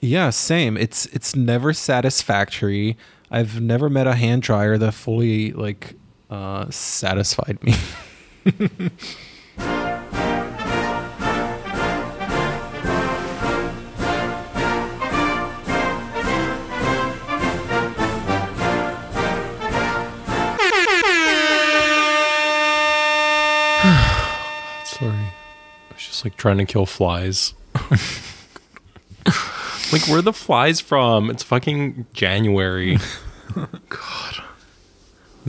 Yeah, same. It's it's never satisfactory. I've never met a hand dryer that fully like uh, satisfied me. Sorry. I was just like trying to kill flies. like, where the flies from? It's fucking January. God.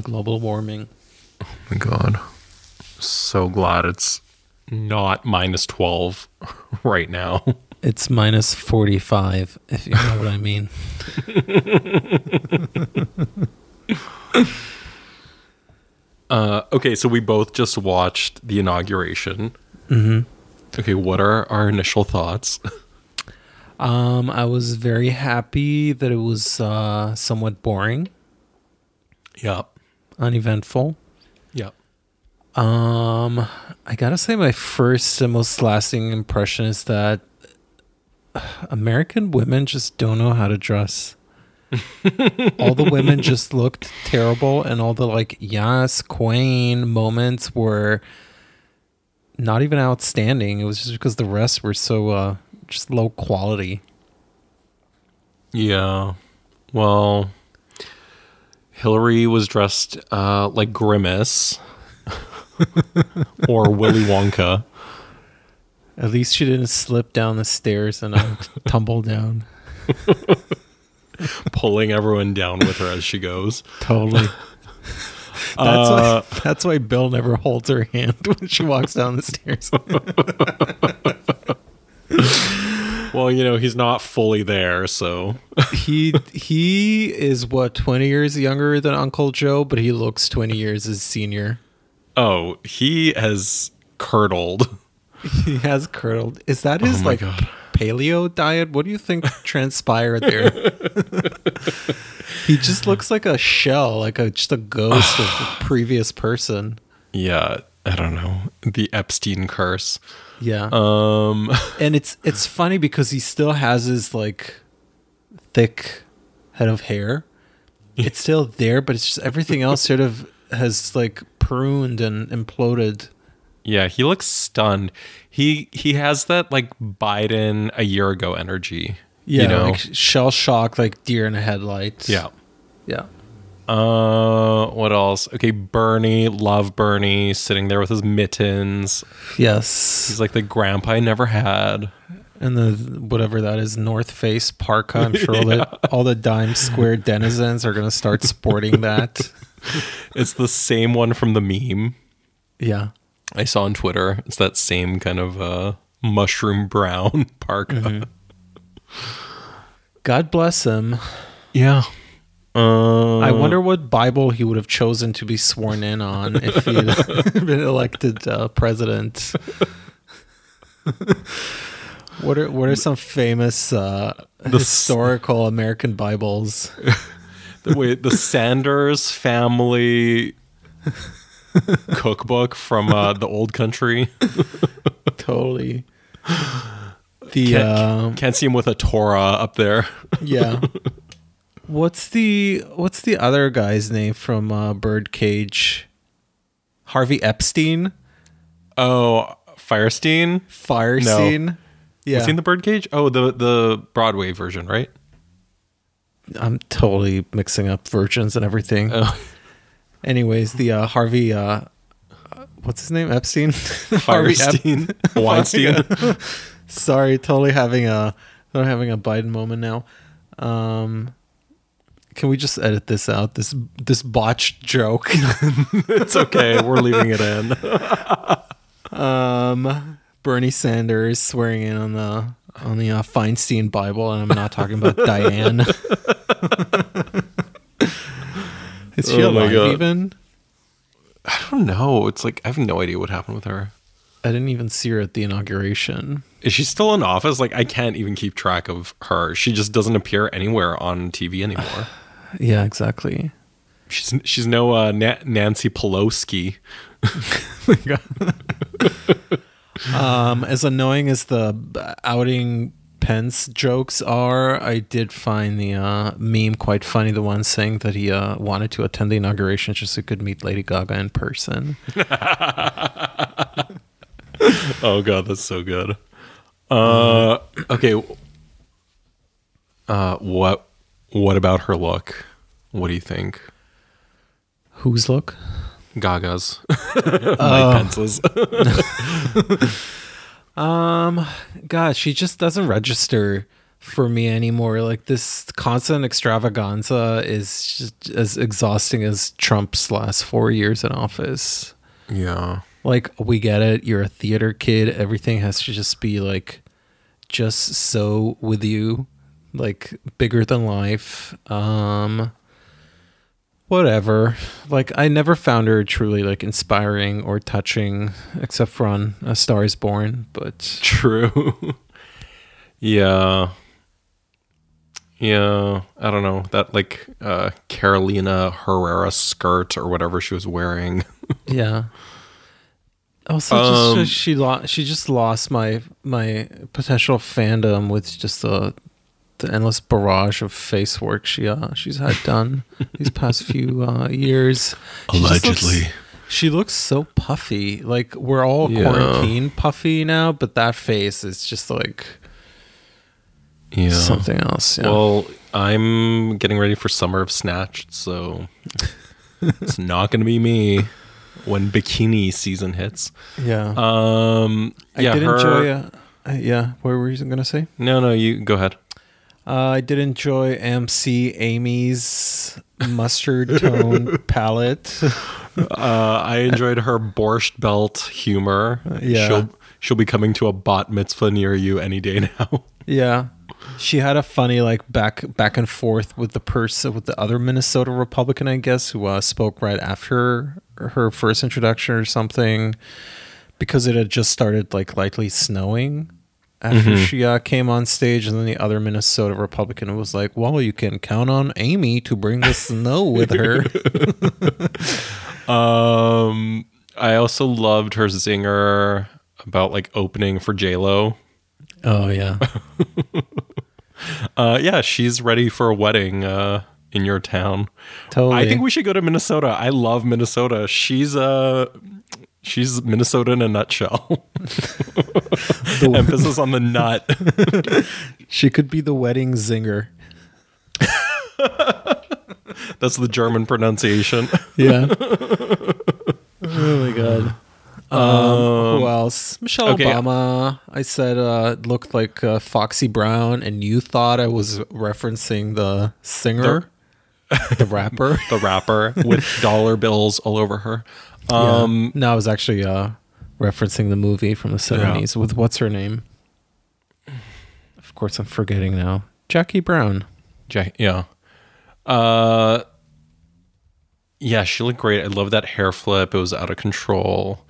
Global warming. Oh my God. So glad it's not minus 12 right now. It's minus 45, if you know what I mean. Uh, okay, so we both just watched the inauguration. Mm-hmm. Okay, what are our initial thoughts? Um, I was very happy that it was uh, somewhat boring, Yep. uneventful. Yep. Um, I gotta say, my first and most lasting impression is that American women just don't know how to dress. all the women just looked terrible, and all the like yes, queen moments were not even outstanding. It was just because the rest were so uh, just low quality. Yeah. Well, Hillary was dressed uh, like Grimace or Willy Wonka. At least she didn't slip down the stairs and uh, tumble down. pulling everyone down with her as she goes. Totally. That's Uh, why. That's why Bill never holds her hand when she walks down the stairs. Well, you know, he's not fully there, so he he is what twenty years younger than Uncle Joe, but he looks twenty years his senior. oh, he has curdled. He has curdled. Is that oh his Oh like God. paleo diet? What do you think transpired there? he just looks like a shell, like a just a ghost of a previous person. Yeah, I don't know. The Epstein curse. Yeah. Um and it's it's funny because he still has his like thick head of hair. It's still there, but it's just everything else sort of has like pruned and imploded. yeah, he looks stunned. He he has that like Biden a year ago energy. Yeah, you know. like shell shock, like deer in a headlight. yeah. yeah. Uh, what else? Okay, Bernie, love Bernie, sitting there with his mittens. Yes, He's like the grandpa I never had. and the whatever that is, North Face parka. I'm sure all the all the Dimes Square denizens are gonna start sporting that. It's the same one from the meme Yeah, I saw on Twitter. It's that same kind of uh mushroom brown parka. Mm-hmm. God bless him. Yeah. Uh, I wonder what Bible he would have chosen to be sworn in on if he had been elected uh, president. what are what are some famous uh, s- historical American Bibles? the wait, the Sanders family cookbook from uh, the old country. Totally. The Can't, uh, can't see him with a Torah up there. yeah. What's the what's the other guy's name from uh, Birdcage? Harvey Epstein, Oh, Fierstein. Fierstein. Yeah, Was he in the Birdcage? Oh, the the Broadway version, right? I'm totally mixing up versions and everything. Oh. Anyways, the uh, Harvey, uh, uh, what's his name? Epstein. Harvey Ep- Fierstein. Weinstein. Sorry, totally having a having a Biden moment now. Um, can we just edit this out? This this botched joke. it's okay. We're leaving it in. um, Bernie Sanders swearing in on the on the uh, Feinstein Bible, and I'm not talking about Diane. Is she Oh alive even? I don't know. It's like I have no idea what happened with her. I didn't even see her at the inauguration. Is she still in office? Like I can't even keep track of her. She just doesn't appear anywhere on TV anymore. Yeah, exactly. she's she's no uh, Na- Nancy Pelosi. Um, as annoying as the outing Pence jokes are, I did find the uh, meme quite funny. The one saying that he uh, wanted to attend the inauguration just so he could meet Lady Gaga in person. oh god, that's so good. Uh, okay. Uh, what what about her look? What do you think? Whose look? Gaga's, Mike Pence's. Um, God, she just doesn't register for me anymore. Like this constant extravaganza is just as exhausting as Trump's last four years in office. yeah, Like we get it, you're a theater kid. Everything has to just be like, just so with you, like bigger than life. Um, whatever. Like I never found her truly like inspiring or touching, except for on A Star Is Born. But true. yeah, yeah. I don't know that like uh, Carolina Herrera skirt or whatever she was wearing. yeah. Also, Um, just she lost. She just lost my my potential fandom with just the the endless barrage of face work she uh she's had done these past few uh years. She looks- she looks so puffy. Like we're all Yeah. quarantine puffy now, but that face is just like yeah. something else. Yeah. Well, I'm getting ready for Summer of Snatched, so it's not going to be me when bikini season hits. yeah. Um, I yeah, did her- enjoy. Uh, uh, yeah. What were you gonna say? No, no, you go ahead. Uh, I did enjoy MC Amy's mustard tone palette. Uh, I enjoyed her borscht belt humor. yeah. she'll she'll be coming to a bat mitzvah near you any day now. yeah. She had a funny like back back and forth with the person with the other Minnesota Republican, I guess, who uh, spoke right after her first introduction or something, because it had just started like lightly snowing after she uh, came on stage, and then the other Minnesota Republican was like, "Well, you can count on Amy to bring the snow with her." Um, I also loved her zinger about like opening for J Lo. oh yeah, Uh, yeah, she's ready for a wedding uh, in your town. totally. I think we should go to Minnesota. I love Minnesota. She's uh she's Minnesota in a nutshell. the, Emphasis on the nut. she could be the wedding zinger. That's the German pronunciation. Yeah. oh my god. Um, who else? Michelle okay. Obama. I said uh, looked like uh, Foxy Brown, and you thought I was referencing the singer, the, rapper. the rapper with dollar bills all over her. Um yeah. No, I was actually uh, referencing the movie from the seventies with what's her name? Of course, I'm forgetting now. Jackie Brown. Jack, yeah. Uh yeah, she looked great. I love that hair flip. It was out of control.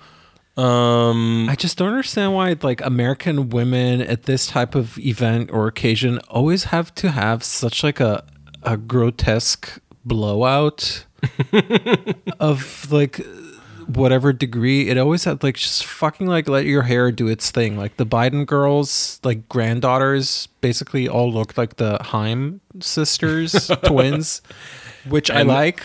Um I just don't understand why like American women at this type of event or occasion always have to have such like a a grotesque blowout of like whatever degree. It always had like just fucking like let your hair do its thing. Like the Biden girls, like granddaughters, basically all looked like the Haim sisters, twins, which I like.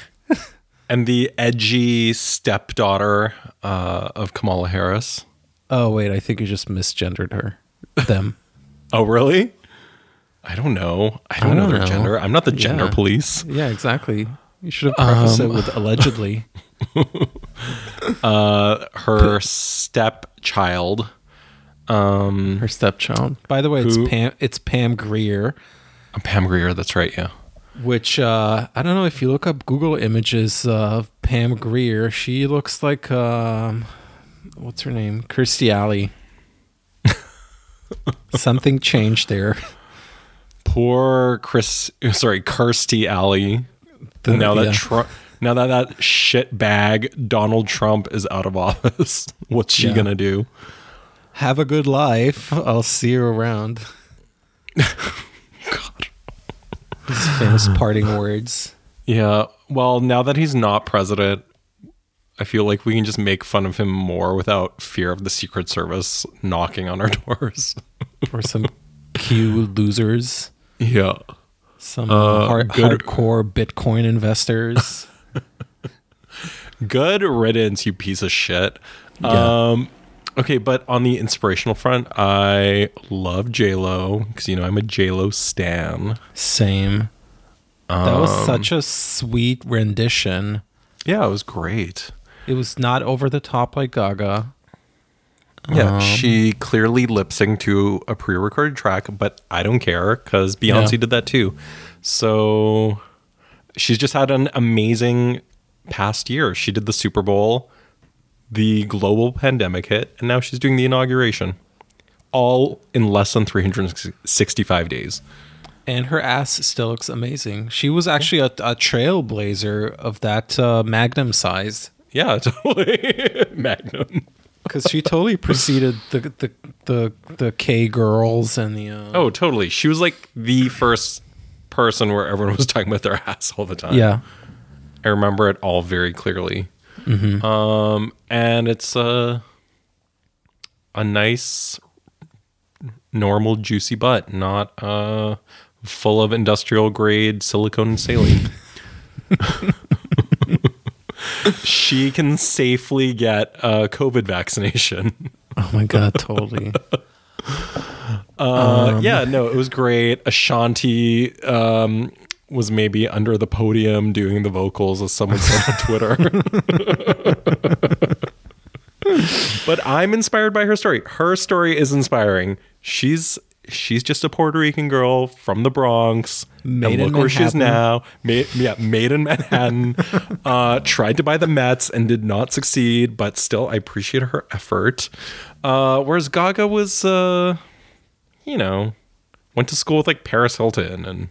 and the edgy stepdaughter uh, of Kamala Harris. Oh wait, I think you just misgendered her. Them. Oh, really? I don't know. I don't, I know don't their know. gender. I'm not the gender Yeah. police. Yeah, exactly. You should have prefaced it with allegedly. Uh, her stepchild. Um, Her stepchild. By the way, it's Pam. It's Pam Grier, Pam Grier. That's right. Yeah. which uh, I don't know if you look up Google images of Pam Grier, she looks like um, what's her name, Kirstie Alley. Something changed there. Poor Chris. Sorry, Kirstie Alley. The- now that. Trump. Now that that shit bag Donald Trump is out of office, what's she Yeah. gonna do? Have a good life. I'll see you around. God. His famous parting words. Yeah. Well, now that he's not president, I feel like we can just make fun of him more without fear of the Secret Service knocking on our doors. or some Q losers, Yeah. some Uh, hard, good- hardcore Bitcoin investors. Good riddance, you piece of shit. Yeah. Um, okay, but on the inspirational front, I love J Lo because you know I'm a J Lo stan. Same. That was Um, such a sweet rendition. Yeah, it was great. It was not over the top like Gaga. Yeah, Um, she clearly lip synced to a pre-recorded track, but I don't care because Beyonce Yeah. did that too. So she's just had an amazing past year. She did the Super Bowl, the global pandemic hit, and now she's doing the inauguration, all in less than 365 days. And her ass still looks amazing. She was actually a, a trailblazer of that uh, Magnum size Yeah, totally. Magnum. because she totally preceded the the the the K girls and the uh, Oh, totally. She was like the first person where everyone was talking about their ass all the time. yeah I remember it all very clearly. Um, and it's a a nice, normal, juicy butt, not uh, full of industrial grade silicone and saline. she can safely get a COVID vaccination. oh my god totally Uh, yeah, no, it was great. Ashanti um, was maybe under the podium doing the vocals, as someone said on Twitter. but I'm inspired by her story. Her story is inspiring. She's she's just a Puerto Rican girl from the Bronx. Made and in look where she's now. Made, yeah, made in Manhattan. uh, tried to buy the Mets and did not succeed, but still, I appreciate her effort. Uh, whereas Gaga was, uh, you know, went to school with like Paris Hilton and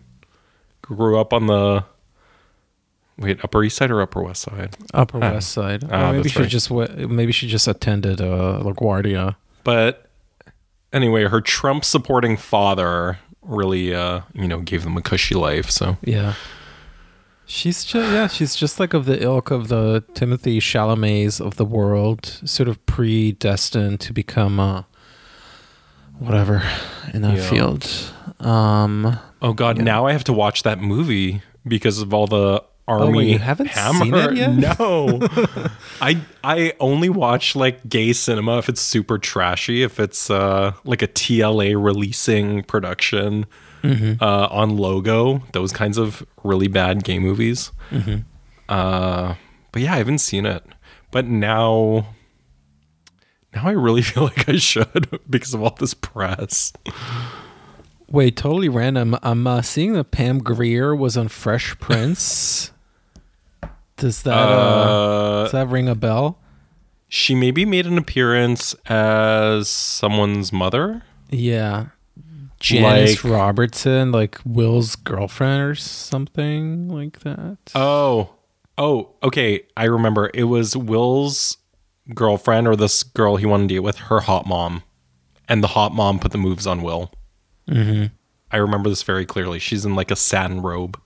grew up on the wait Upper East Side or Upper West Side. Upper Ah. West Side. Ah, maybe she right. just maybe she just attended uh, LaGuardia. But anyway, her Trump supporting father really, uh, you know, gave them a cushy life. So Yeah. She's just yeah, she's just like of the ilk of the Timothy Chalamets of the world, sort of predestined to become uh whatever in that Yeah. field. Um Oh God! Now I have to watch that movie because of all the Armie. Oh, you haven't hammer. seen it yet? No, I I only watch like gay cinema if it's super trashy. If it's uh like a TLA releasing production Mm-hmm. uh, on Logo, those kinds of really bad gay movies. Mm-hmm. Uh, but yeah, I haven't seen it. But now, now I really feel like I should because of all this press. wait, totally random. I'm uh, seeing that Pam Grier was on Fresh Prince. Does that uh, Uh, does that ring a bell? She maybe made an appearance as someone's mother. Yeah. Janice Like- Robertson, like Will's girlfriend or something like that. Oh, oh, okay. I remember. It was Will's girlfriend or this girl he wanted to date with, her hot mom, and the hot mom put the moves on Will. mm-hmm. I remember this very clearly. She's in like a satin robe.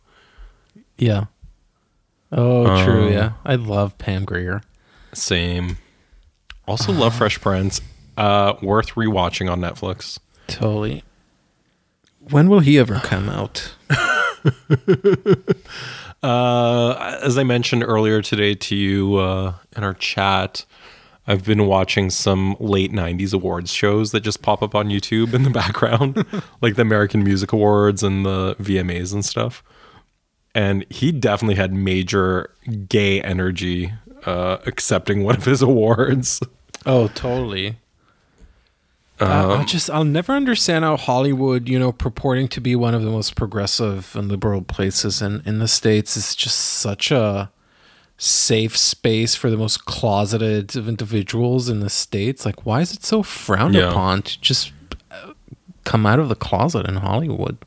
Yeah. Oh, true. Um, Yeah, I love Pam Grier. Same. Also love Fresh Prince. Uh, worth rewatching on Netflix. Totally. When will he ever come out? Uh, as I mentioned earlier today to you uh, in our chat, I've been watching some late 90s awards shows that just pop up on YouTube in the background, like the American Music Awards and the VMAs and stuff. And he definitely had major gay energy uh, accepting one of his awards. Oh, totally. Uh, I just I'll never understand how Hollywood, you know, purporting to be one of the most progressive and liberal places in in the states, is just such a safe space for the most closeted of individuals in the states. Like, why is it so frowned Yeah. upon to just uh, come out of the closet in Hollywood?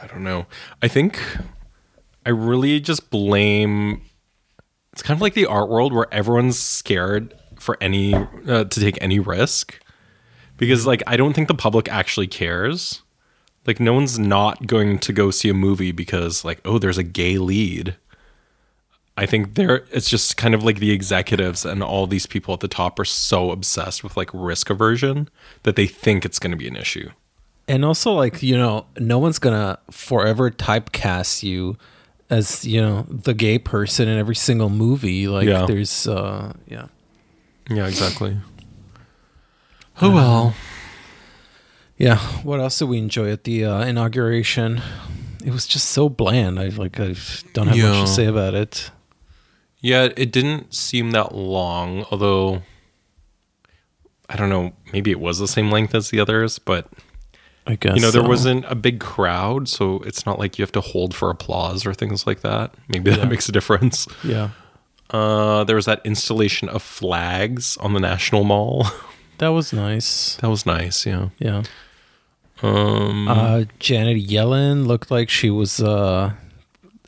I don't know. I think I really just blame. It's kind of like the art world where everyone's scared for any uh, to take any risk because, like, I don't think the public actually cares. Like, no one's not going to go see a movie because, like, oh, there's a gay lead. I think there it's just kind of like the executives and all these people at the top are so obsessed with like risk aversion that they think it's going to be an issue. And also, like, you know, no one's gonna forever typecast you as, you know, the gay person in every single movie. Like, Yeah. there's, uh, yeah. Yeah, exactly. Oh well. Yeah. What else did we enjoy at the uh, inauguration? It was just so bland. I like, I don't have much to say about it. Yeah, it didn't seem that long, although I don't know, maybe it was the same length as the others, but I guess you know, there so. wasn't a big crowd, so it's not like you have to hold for applause or things like that. Maybe that makes a difference. Yeah. Uh, there was that installation of flags on the National Mall. That was nice. that was nice, yeah. Yeah. Um, Uh, Janet Yellen looked like she was uh,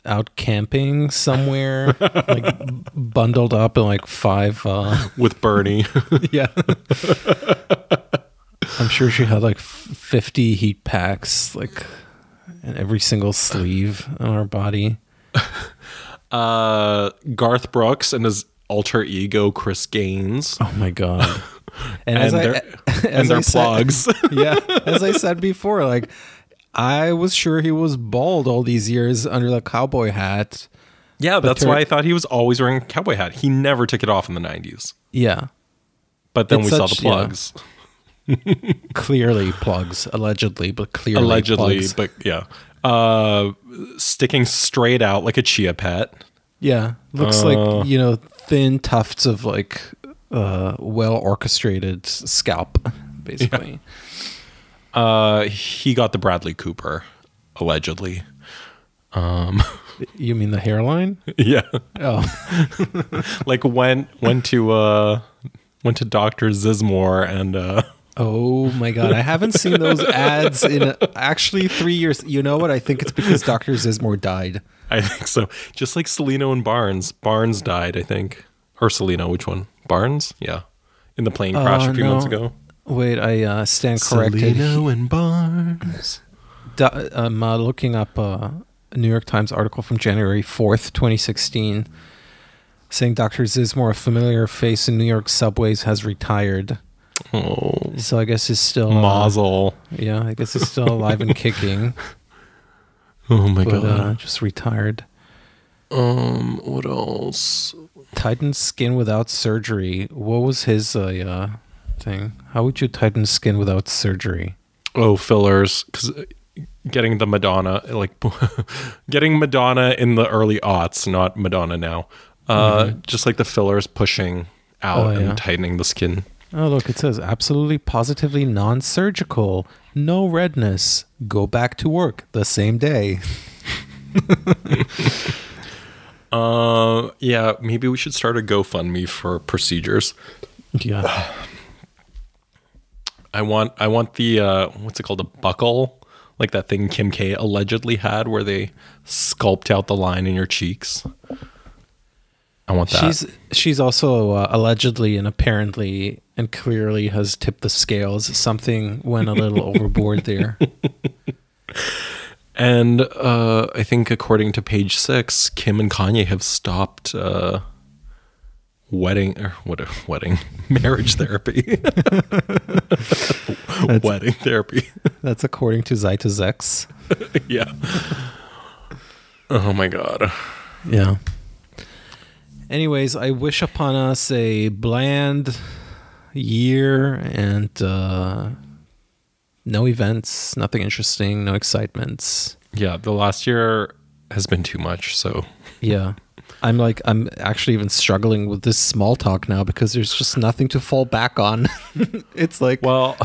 out camping somewhere, like bundled up in like five. Uh, with Bernie. yeah. I'm sure she had like 50 heat packs, like in every single sleeve on her body. uh, Garth Brooks and his alter ego Chris Gaines. Oh my god! And, And their- and their plugs. yeah, as I said before, like I was sure he was bald all these years under the cowboy hat. Yeah, that's tur- why I thought he was always wearing a cowboy hat. He never took it off in the 90s. Yeah, But then It's we saw the plugs. clearly plugs, allegedly, but clearly Allegedly, plugs. but yeah. Uh, sticking straight out like a chia pet. Yeah, looks Uh. like you know thin tufts of like uh, well orchestrated scalp, basically. Uh, he got the Bradley Cooper, allegedly. You mean the hairline? yeah. Oh, Like went went to uh went to Dr. Zizmor and uh oh my god! I haven't seen those ads in actually three years. You know what? I think it's because Doctor Zizmor died. I think so. Just like Cellino and Barnes. Barnes died, I think. Or Cellino, which one? Barnes? Yeah. In the plane crash Uh, a few no. months ago. Wait, I uh, stand corrected. and Barnes. Do- I'm uh, looking up a New York Times article from January 4th, 2016, saying Dr. Zizmor, a familiar face in New York subways, has retired. Oh. So I guess he's still. uh, Mazel. yeah, I guess he's still alive and kicking, Oh my but god. uh, just retired. um what else? Tighten skin without surgery. What was his uh, uh, thing? How would you tighten skin without surgery? Oh, fillers cuz getting the Madonna like getting Madonna in the early aughts, not Madonna now. Uh just like the fillers pushing out Oh, yeah. and tightening the skin. Oh, look, it says absolutely positively non surgical. No redness. Go back to work the same day. Uh, yeah, maybe we should start a GoFundMe for procedures. Yeah. I want, I want the uh, what's it called, a buckle, like that thing Kim K allegedly had, where they sculpt out the line in your cheeks. I want that. She's she's also uh, allegedly and apparently and clearly has tipped the scales. Something went a little overboard there. and uh, I think according to page six, Kim and Kanye have stopped uh, wedding or what? A wedding marriage therapy, wedding therapy. That's according to Zytozex. yeah. Oh my god. Yeah. Anyways, I wish upon us a bland year and uh, no events, nothing interesting, no excitements. Yeah, the last year has been too much. So Yeah. I'm like I'm actually even struggling with this small talk now because there's just nothing to fall back on. it's like well,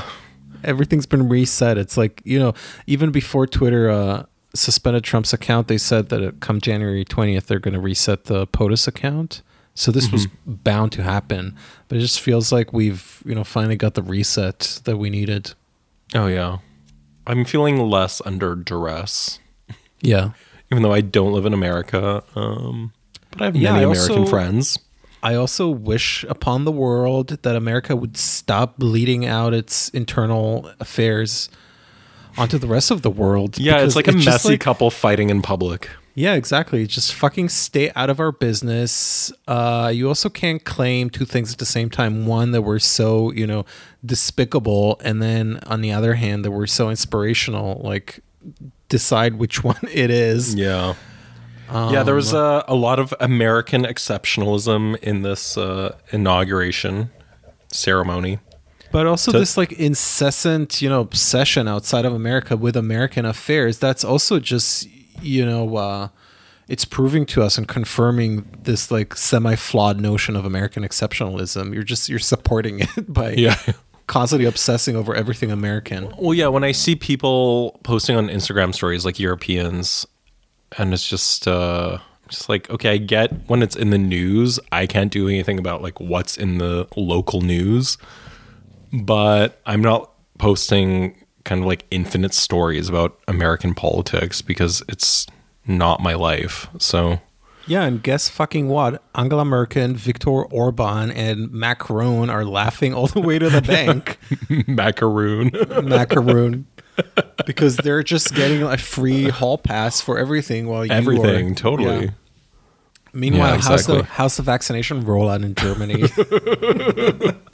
everything's been reset. It's like, you know, even before Twitter uh suspended Trump's account, they said that it, come January 20th they're going to reset the POTUS account. So this was bound to happen, but it just feels like we've, you know, finally got the reset that we needed. oh yeah, I'm feeling less under duress, Yeah. Even though I don't live in America. Um, but I have Yeah, many I American also- friends. I also wish upon the world that America would stop bleeding out its internal affairs onto the rest of the world. Yeah, it's like a messy like- couple fighting in public. Yeah, exactly. Just fucking stay out of our business. Uh, you also can't claim two things at the same time. One that we're so you know despicable, and then on the other hand that we're so inspirational. Like, decide which one it is. Yeah. yeah, there was uh, a lot of American exceptionalism in this uh, inauguration ceremony. But also So- this like incessant, you know, obsession outside of America with American affairs. That's also just, you know, uh, it's proving to us and confirming this like semi-flawed notion of American exceptionalism. You're just you're supporting it by Yeah. Constantly obsessing over everything American. Well, yeah, when I see people posting on Instagram stories like Europeans, and it's just uh just like okay, I get when it's in the news, I can't do anything about like what's in the local news, but I'm not posting kind of like infinite stories about American politics because it's not my life. So Yeah, and guess fucking what? Angela Merkel, Viktor Orban, and Macron are laughing all the way to the bank. macaroon. macaroon because they're just getting a free hall pass for everything while you Everything, are, totally. Yeah. Meanwhile, Yeah, how's the how's the vaccination rollout in Germany?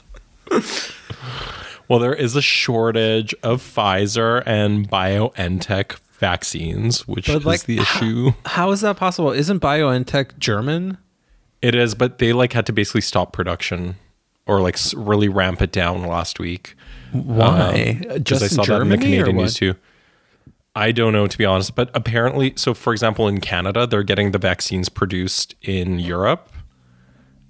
Well, there is a shortage of Pfizer and BioNTech vaccines, which But, is like, the issue. How is that possible? Isn't BioNTech German? It is, but they like had to basically stop production or like really ramp it down last week. Why? Because Just I saw Germany that in the Canadian news too. I don't know to be honest, but apparently, so for example, in Canada, they're getting the vaccines produced in Europe,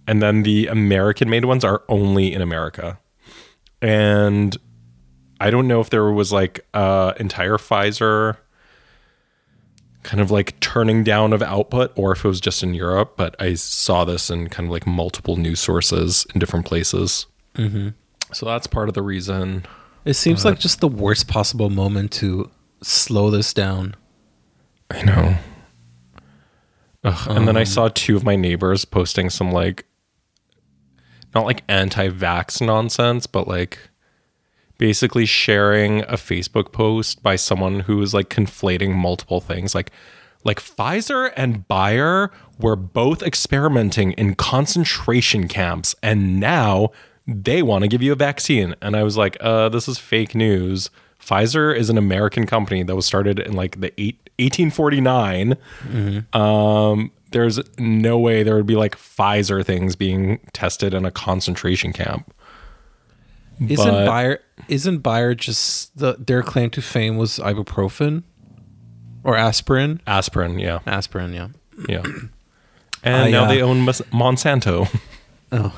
and then the American-made ones are only in America. And I don't know if there was like uh entire Pfizer kind of like turning down of output or if it was just in Europe, but I saw this in kind of like multiple news sources in different places. Mm-hmm. So that's part of the reason. It seems like just the worst possible moment to slow this down. I know. Ugh, and then I saw two of my neighbors posting some like, not like anti vax nonsense, but like basically sharing a Facebook post by someone who was like conflating multiple things. Like, like Pfizer and Bayer were both experimenting in concentration camps, and now they want to give you a vaccine. And I was like, uh, this is fake news. Pfizer is an American company that was started in like the eight, 1849. Um, there's no way there would be like Pfizer things being tested in a concentration camp. Isn't But- Bayer isn't Bayer just the their claim to fame was ibuprofen or aspirin? Aspirin, yeah, Aspirin, yeah. yeah. And I, now uh, they own Monsanto. Oh,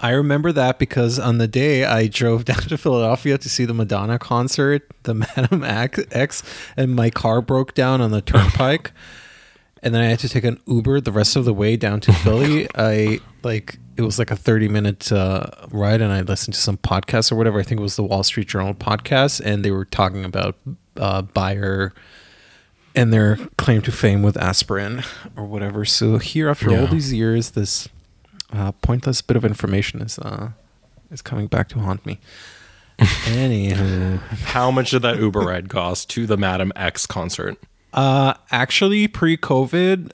I remember that because on the day I drove down to Philadelphia to see the Madonna concert, the Madame X and my car broke down on the turnpike. And then I had to take an Uber the rest of the way down to Philly. I like it was like a 30 minute uh, ride and I listened to some podcast or whatever. I think it was the Wall Street Journal podcast and they were talking about uh, Bayer and their claim to fame with aspirin or whatever. So here after all these years this uh, pointless bit of information is uh, is coming back to haunt me. Anywho, How much did that Uber ride cost to the Madame X concert? Uh, actually, pre-COVID,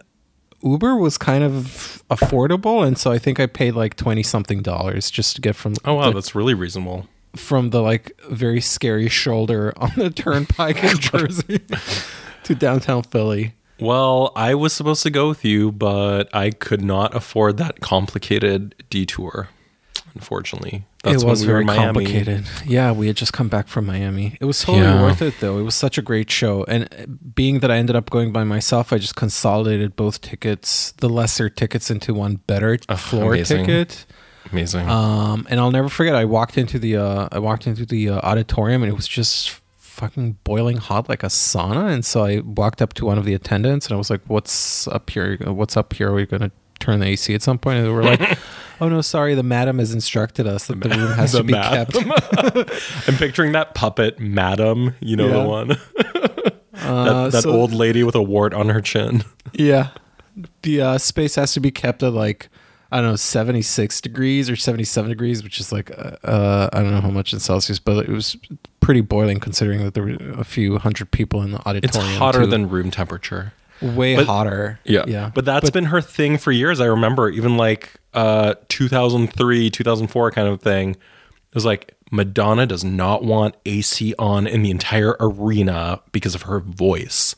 Uber was kind of affordable, and so I think I paid like twenty something dollars just to get from Oh wow, the, that's really reasonable. from the like very scary shoulder on the turnpike in Jersey to downtown Philly. Well, I was supposed to go with you, but I could not afford that complicated detour. Unfortunately, it was we very complicated. Yeah, we had just come back from Miami. It was totally Yeah. worth it, though. It was such a great show, and uh, being that I ended up going by myself, I just consolidated both tickets, the lesser tickets, into one better floor amazing. ticket. Amazing. Um, and I'll never forget. I walked into the uh, I walked into the uh, auditorium, and it was just fucking boiling hot like a sauna. And so I walked up to one of the attendants, and I was like, "What's up here? What's up here? Are we gonna turn the AC at some point?" And they were like, "Oh no, sorry. The madam has instructed us that the room has The to be kept." I'm picturing that puppet, Madam. You know Yeah. the one. Uh, that that so- old lady with a wart on her chin. Yeah. The uh, space has to be kept at like I don't know, 76 degrees or 77 degrees, which is like uh, uh I don't know how much in Celsius, but it was pretty boiling considering that there were a few hundred people in the auditorium. It's hotter too. than room temperature. way But- hotter. Yeah. yeah. But that's been her thing for years. I remember even like uh 2003, 2004 kind of thing. It was like Madonna does not want AC on in the entire arena because of her voice.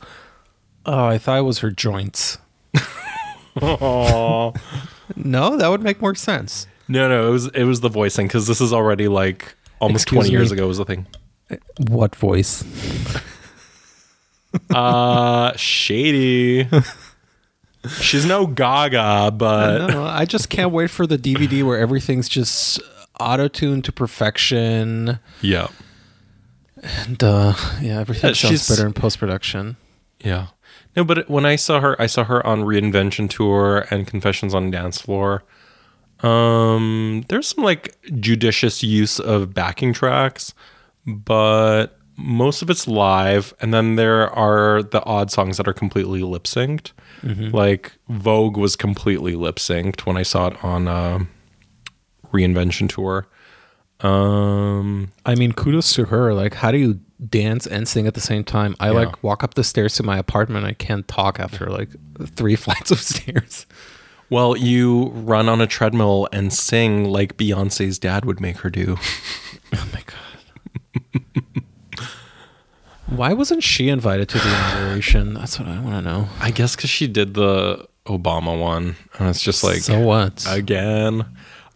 oh, I thought it was her joints. No, that would make more sense. no, no, it was it was the voicing cuz this is already like almost Excuse 20 years me? ago was the thing. What voice? Uh shady. She's no Gaga, but no, I just can't wait for the DVD where everything's just auto tuned to perfection. yeah. And uh, yeah, everything Uh, sounds better in post production. Yeah. No, but when I saw her, I saw her on Reinvention Tour and Confessions on Dance Floor. Um, there's some like judicious use of backing tracks, but most of it's live, and then there are the odd songs that are completely lip synced. Like Vogue was completely lip synced when I saw it on uh, Reinvention Tour. Um, I mean, kudos to her. Like, how do you dance and sing at the same time? I Yeah. like walk up the stairs to my apartment. I can't talk after like three flights of stairs. well, you run on a treadmill and sing like Beyonce's dad would make her do. Oh my god. Why wasn't she invited to the inauguration? That's what I want to know. I guess because she did the Obama one, and it's just like so what? again.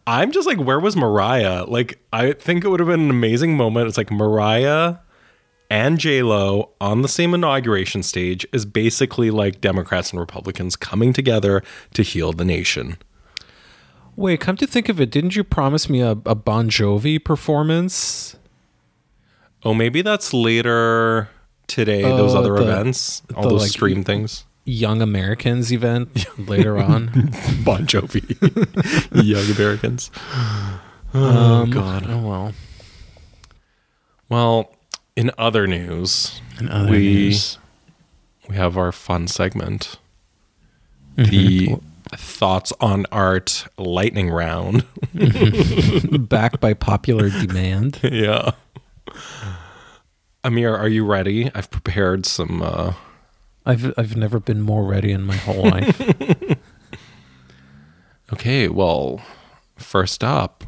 I'm just like, where was Mariah? Like, I think it would have been an amazing moment. It's like Mariah and J Lo on the same inauguration stage is basically like Democrats and Republicans coming together to heal the nation. Wait, come to think of it, didn't you promise me a, a Bon Jovi performance? Oh, maybe that's later today. those Oh, other the- events, all the, those like, stream things. Young Americans event later on. Bon Jovi, Young Americans. oh god. Oh well. Well, in other news, In other we news. we have our fun segment, Mm-hmm. the thoughts on art lightning round. backed by popular demand. yeah. Amir, are you ready? I've prepared some. Uh, I've I've never been more ready in my whole life. okay, well, first up.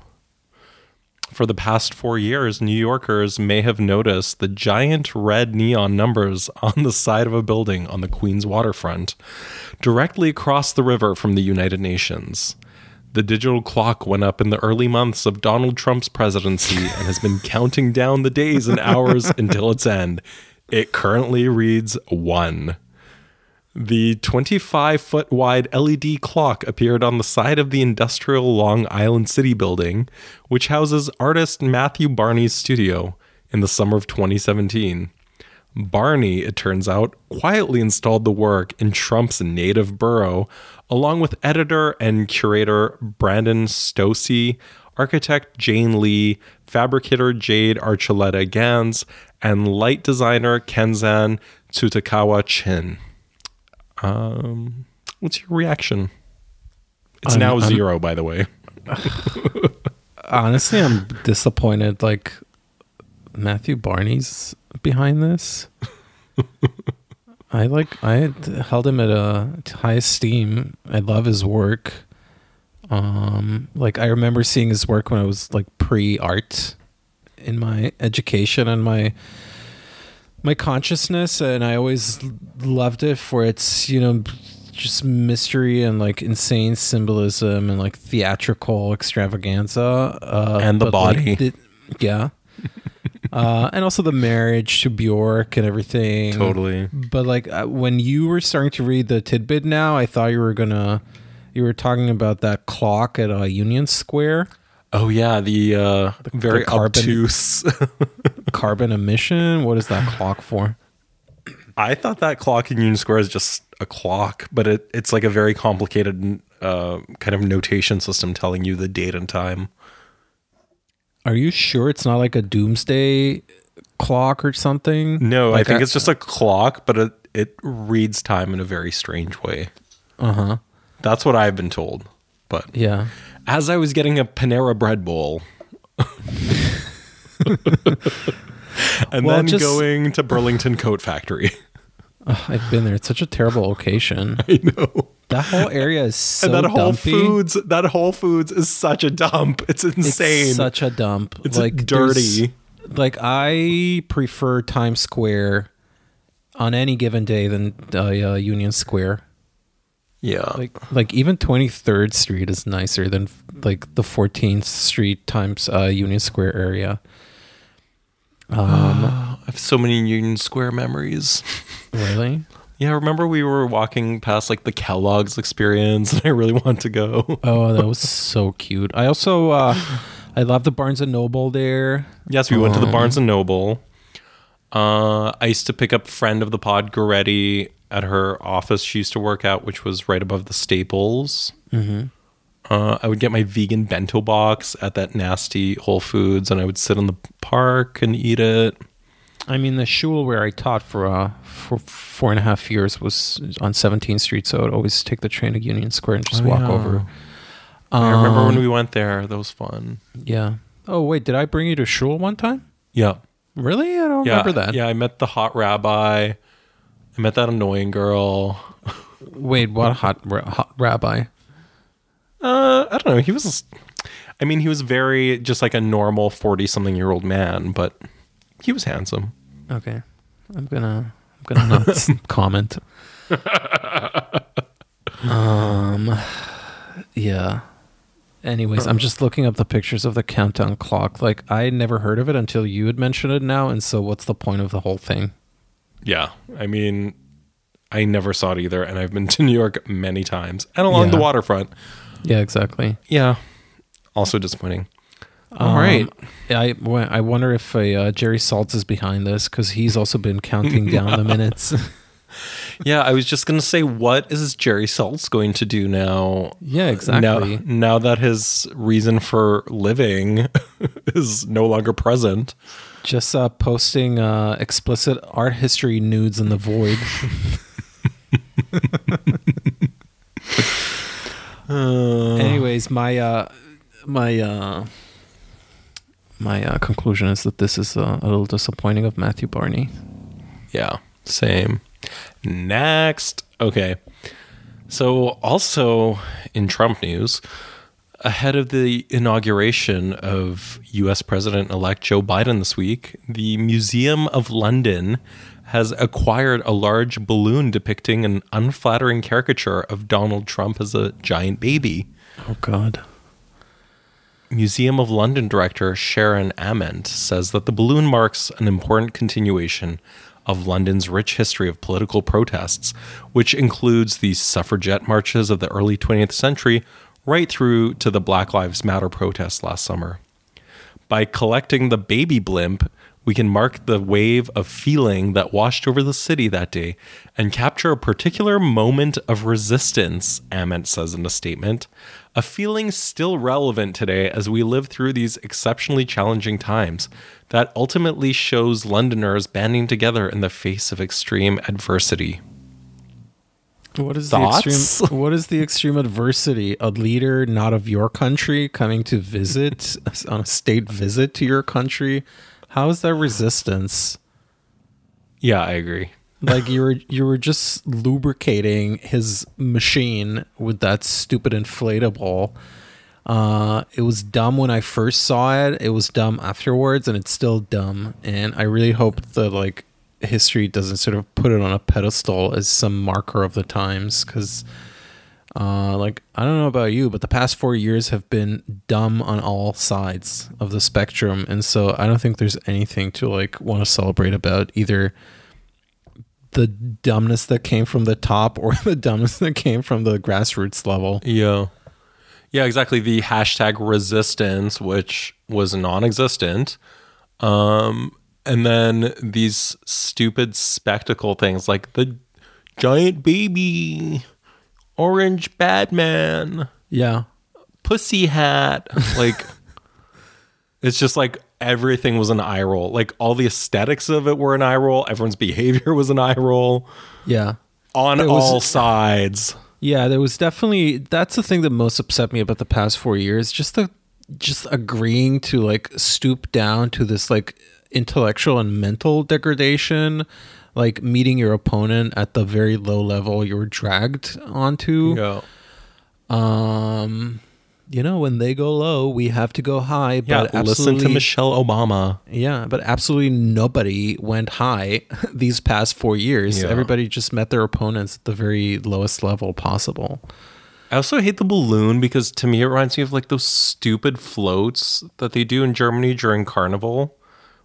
For the past four years, New Yorkers may have noticed the giant red neon numbers on the side of a building on the Queens waterfront, directly across the river from the United Nations. The digital clock went up in the early months of Donald Trump's presidency and has been counting down the days and hours until its end. It currently reads one. The 25 foot wide LED clock appeared on the side of the industrial Long Island City building, which houses artist Matthew Barney's studio, in the summer of 2017. Barney, it turns out, quietly installed the work in Trump's native borough, along with editor and curator Brandon Stosuy, architect Jane Lee, fabricator Jade Archuleta Gans, and light designer Kenzan Tsutakawa Chin. Um, what's your reaction? It's I'm- now I'm- zero, by the way. Honestly, I'm disappointed. Like Matthew Barney's behind this. I like I held him at a high esteem. I love his work. Um, like I remember seeing his work when I was like pre-art in my education and my my consciousness, and I always loved it for its you know just mystery and like insane symbolism and like theatrical extravaganza uh, And the but, like, body. the- yeah. Uh, and also the marriage to Bjork and everything. Totally. But like uh, when you were starting to read the tidbit now, I thought you were gonna, you were talking about that clock at uh, Union Square, Oh yeah, the uh, very carbon- obtuse. carbon emission. What is that clock for? I thought that clock in Union Square is just a clock, but it, it's like a very complicated uh, kind of notation system telling you the date and time. Are you sure it's not like a doomsday clock or something? No, Like I think a- it's just a clock, but it, it reads time in a very strange way. Uh huh. That's what I've been told. But Yeah. as I was getting a Panera bread bowl, and Well, then just- going to Burlington Coat Factory. I've been there. It's such a terrible location. I know. That whole area is so and that Whole dumpy. Foods, that Whole Foods is such a dump. It's It's insane. such a dump. It's like dirty. Like I prefer Times Square on any given day than uh, uh, Union Square. yeah. Like like even 23rd Street is nicer than like the 14th Street times uh, Union Square area. Um, I have so many Union Square memories. really? Yeah, remember we were walking past like the Kellogg's experience and I really want to go. Oh, that was so cute. I also uh I love the Barnes and Noble there. Yes, we went to the Barnes and Noble. Uh, I used to pick up friend of the pod Goretti at her office she used to work at, which was right above the Staples. Mm-hmm. Uh, I would get my vegan bento box at that nasty Whole Foods, and I would sit in the park and eat it. I mean, the shul where I taught for uh for four and a half years was on 17th Street, so I'd always take the train to Union Square and just Oh, walk yeah. over. I remember when Um, we went there; that was fun. Yeah. Oh wait, did I bring you to shul one time? Yeah, Really? I don't yeah, remember that. Yeah, I met the hot rabbi. I met that annoying girl. Wait, what hot, ra- hot rabbi? Uh, I don't know. He was, I mean, he was very just like a normal forty-something-year-old man, but he was handsome. Okay, I'm gonna I'm gonna not comment. Um, yeah. Anyways, I'm just looking up the pictures of the countdown clock. Like I never heard of it until you had mentioned it now, and so what's the point of the whole thing? Yeah, I mean, I never saw it either, and I've been to New York many times and along Yeah. the waterfront. Yeah, exactly. Yeah, also disappointing. All Um, right. I I wonder if a, uh, Jerry Saltz is behind this because he's also been counting down the minutes. Yeah, I was just gonna say, what is Jerry Saltz going to do now? yeah, exactly. Now, now that his reason for living is no longer present. Just uh, posting uh, explicit art history nudes in the void. Anyways, my uh, my uh, my uh, conclusion is that this is uh, a little disappointing of Matthew Barney. Yeah, same. Next. Okay. So, also in Trump news, ahead of the inauguration of US President elect Joe Biden this week, the Museum of London has acquired a large balloon depicting an unflattering caricature of Donald Trump as a giant baby. Oh God. Museum of London director Sharon Ament says that the balloon marks an important continuation of London's rich history of political protests, which includes the suffragette marches of the early 20th century right through to the Black Lives Matter protests last summer. By collecting the baby blimp, we can mark the wave of feeling that washed over the city that day and capture a particular moment of resistance, Ament says in a statement. A feeling still relevant today as we live through these exceptionally challenging times that ultimately shows Londoners banding together in the face of extreme adversity. What is Thoughts? the extreme? What is the extreme adversity? A leader not of your country coming to visit on a state visit to your country. How is that resistance? Yeah, I agree. Like you were you were just lubricating his machine with that stupid inflatable. Uh, it was dumb when I first saw it. It was dumb afterwards, and it's still dumb. And I really hope that like history doesn't sort of put it on a pedestal as some marker of the times, because uh, like I don't know about you, but the past four years have been dumb on all sides of the spectrum, and so I don't think there's anything to like want to celebrate about either the dumbness that came from the top or the dumbness that came from the grassroots level. Yeah. Yeah, exactly. The hashtag resistance, which was non existent. Um, and then these stupid spectacle things like the giant baby, orange Batman, Yeah. pussy hat. Like, it's just like everything was an eye roll. Like, all the aesthetics of it were an eye roll. Everyone's behavior was an eye roll Yeah. on There was- all sides. Yeah, there was definitely that's the thing that most upset me about the past 4 years, just the just agreeing to like stoop down to this like intellectual and mental degradation like meeting your opponent at the very low level you were dragged onto. Yeah. Um, you know, when they go low, we have to go high. Yeah. But listen to Michelle Obama. Yeah, but absolutely nobody went high these past four years. Yeah. Everybody just met their opponents at the very lowest level possible. I also hate the balloon because to me it reminds me of like those stupid floats that they do in Germany during Carnival,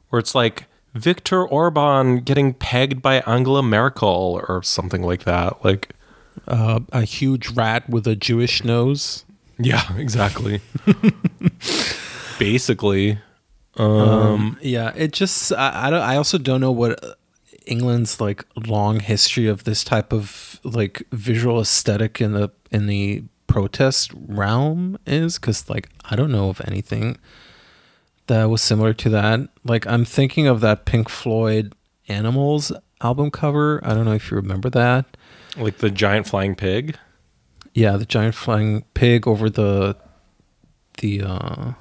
where it's like Viktor Orban getting pegged by Angela Merkel or something like that. Like, Uh, a huge rat with a Jewish nose. Yeah, exactly. Basically, Um, yeah, it just I, I don't. I also don't know what England's like long history of this type of like visual aesthetic in the in the protest realm is because like I don't know of anything that was similar to that. Like I'm thinking of that Pink Floyd Animals album cover. I don't know if you remember that. like the giant flying pig. Yeah, the giant flying pig over the the uh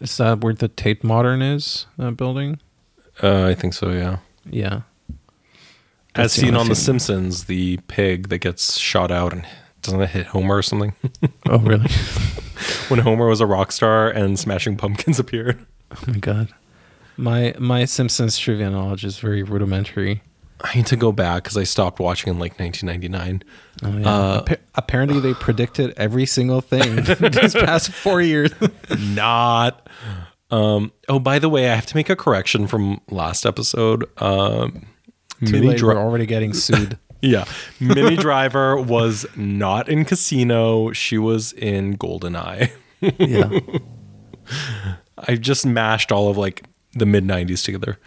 is that where the Tate Modern is? That building? Uh, I think so. Yeah. Yeah. As seen on The. Simpsons, the pig that gets shot out and doesn't it hit Homer or something? Oh really? when Homer was a rock star and Smashing Pumpkins appeared. oh my god. My my Simpsons trivia knowledge is very rudimentary. I need to go back because I stopped watching in like 1999. Oh, yeah. Uh, Appa- apparently they predicted every single thing these past four years. Not. Um, oh, by the way, I have to make a correction from last episode. Um, Too Minnie late, Dri- we're already getting sued. yeah, Minnie Driver was not in Casino. She was in Goldeneye. yeah. I just mashed all of like the mid 90s together.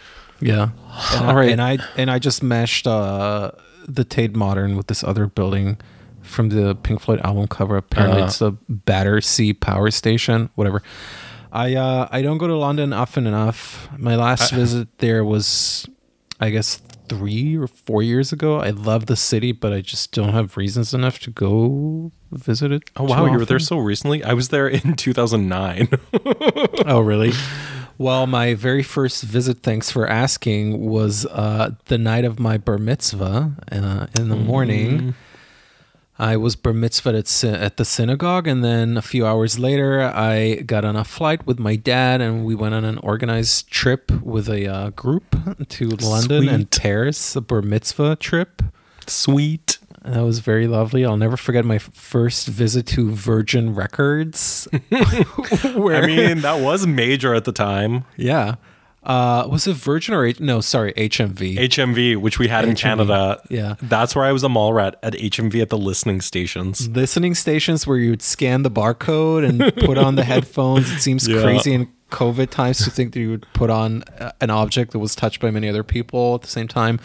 Yeah. And All I, right. and I and I just meshed uh, the Tate Modern with this other building from the Pink Floyd album cover. Apparently, Uh. it's the Battersea Power Station. Whatever. I uh, I don't go to London often enough. My last visit there was, I guess, three or four years ago. I love the city, but I just don't have reasons enough to go visit it. Oh, too wow. You were there so recently? I was there in 2009. Oh, really? Well, my very first visit, thanks for asking, was uh, the night of my bar mitzvah uh, in the morning. I was bar mitzvah at, at the synagogue, and then a few hours later, I got on a flight with my dad, and we went on an organized trip with a uh, group to London and Paris, a bar mitzvah trip. Sweet. That was very lovely. I'll never forget my first visit to Virgin Records. where, I mean, that was major at the time. Yeah. Uh, was it Virgin or H- no? Sorry, HMV. HMV, which we had in Canada. yeah. That's where I was a mall rat at HMV at the listening stations. Listening stations where you would scan the barcode and put on the headphones. It seems Yeah. crazy in COVID times to think that you would put on uh, an object that was touched by many other people at the same time.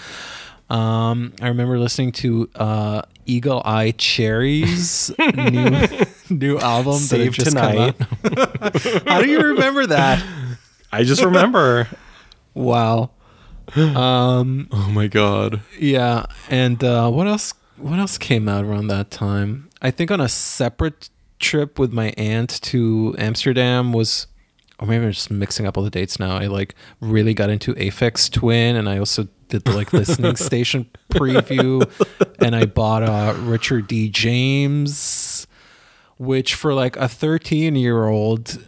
Um, I remember listening to uh, Eagle Eye Cherry's new new album that Save had just come Tonight. How do you remember that? I just remember. Wow. Um, oh my god. Yeah, and uh, what else? What else came out around that time? I think on a separate trip with my aunt to Amsterdam was, or maybe I'm just mixing up all the dates now. I like really got into Aphex Twin, and I also did the like listening station preview, and I bought uh, Richard D. James, which for like a 13 year old.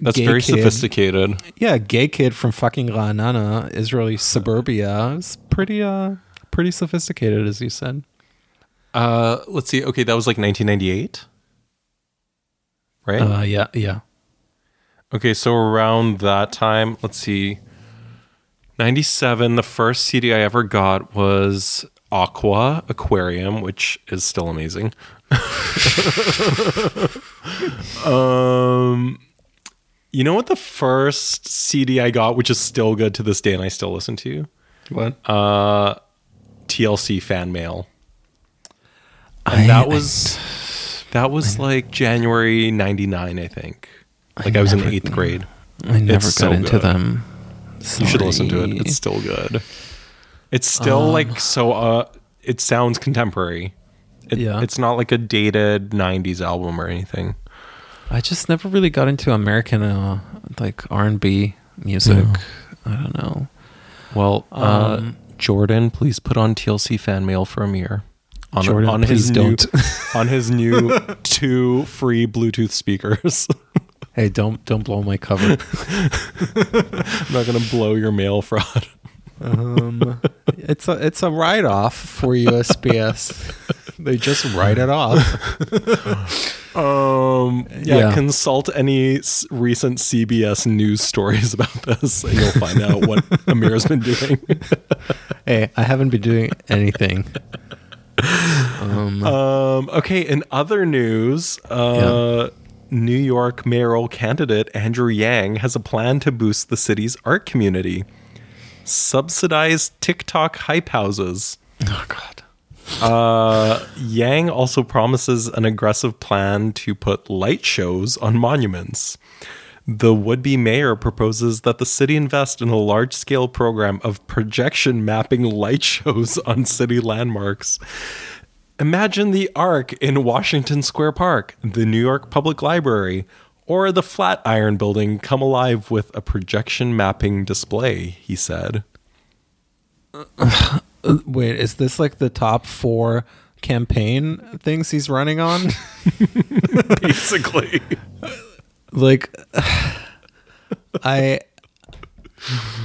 That's very kid, sophisticated. yeah, gay kid from fucking Ra'anana, Israeli suburbia. It's pretty uh pretty sophisticated as you said. Uh, let's see. Okay, that was like 1998. Right? Uh yeah, yeah. okay, so around that time, let's see. 97, the first CD I ever got was Aqua Aquarium, which is still amazing. um you know what the first CD I got, which is still good to this day and I still listen to? What? Uh TLC fan mail. And that was that was like January 99, I think. Like I, was in never- 8th grade. I never It's got so into good. them. You should listen to it. It's still good. It's still like so uh it sounds contemporary. It, Yeah. It's not like a dated 90s album or anything. I just never really got into American uh, like R and B music. I don't know. Well, uh Um, Jordan, please put on TLC fan mail for Amir. On, Jordan, on his new, don't. on his new two free Bluetooth speakers. Hey, don't don't blow my cover. I'm not gonna blow your mail fraud. Um, it's a it's a write off for USPS. they just write it off. Um, yeah, Yeah. consult any s- recent CBS news stories about this, and you'll find out what Amir's been doing. Hey, I haven't been doing anything. Um, Um, okay, in other news, uh, New York mayoral candidate Andrew Yang has a plan to boost the city's art community. Subsidized TikTok hype houses. oh God. Uh, Yang also promises an aggressive plan to put light shows on monuments. The would be mayor proposes that the city invest in a large scale program of projection mapping light shows on city landmarks. Imagine the Arc in Washington Square Park, the New York Public Library, or the Flatiron Building come alive with a projection mapping display, he said. Wait, is this like the top four campaign things he's running on? Basically. like, I.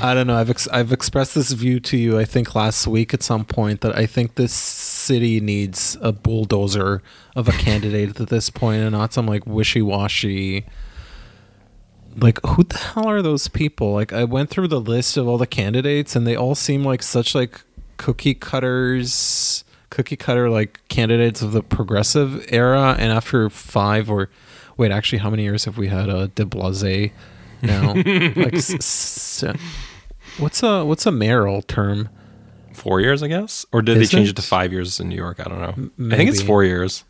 I don't know. I've ex- I've expressed this view to you. I think last week at some point that I think this city needs a bulldozer of a candidate at this point, and not some like wishy washy. Like who the hell are those people? Like I went through the list of all the candidates, and they all seem like such like cookie cutters, cookie cutter like candidates of the progressive era. And after five or wait, actually, how many years have we had uh, De Blase now? like, s- s- what's a what's a mayoral term? Four years, I guess, or did Is they change it? it to five years in New York? I don't know. I think it's four years.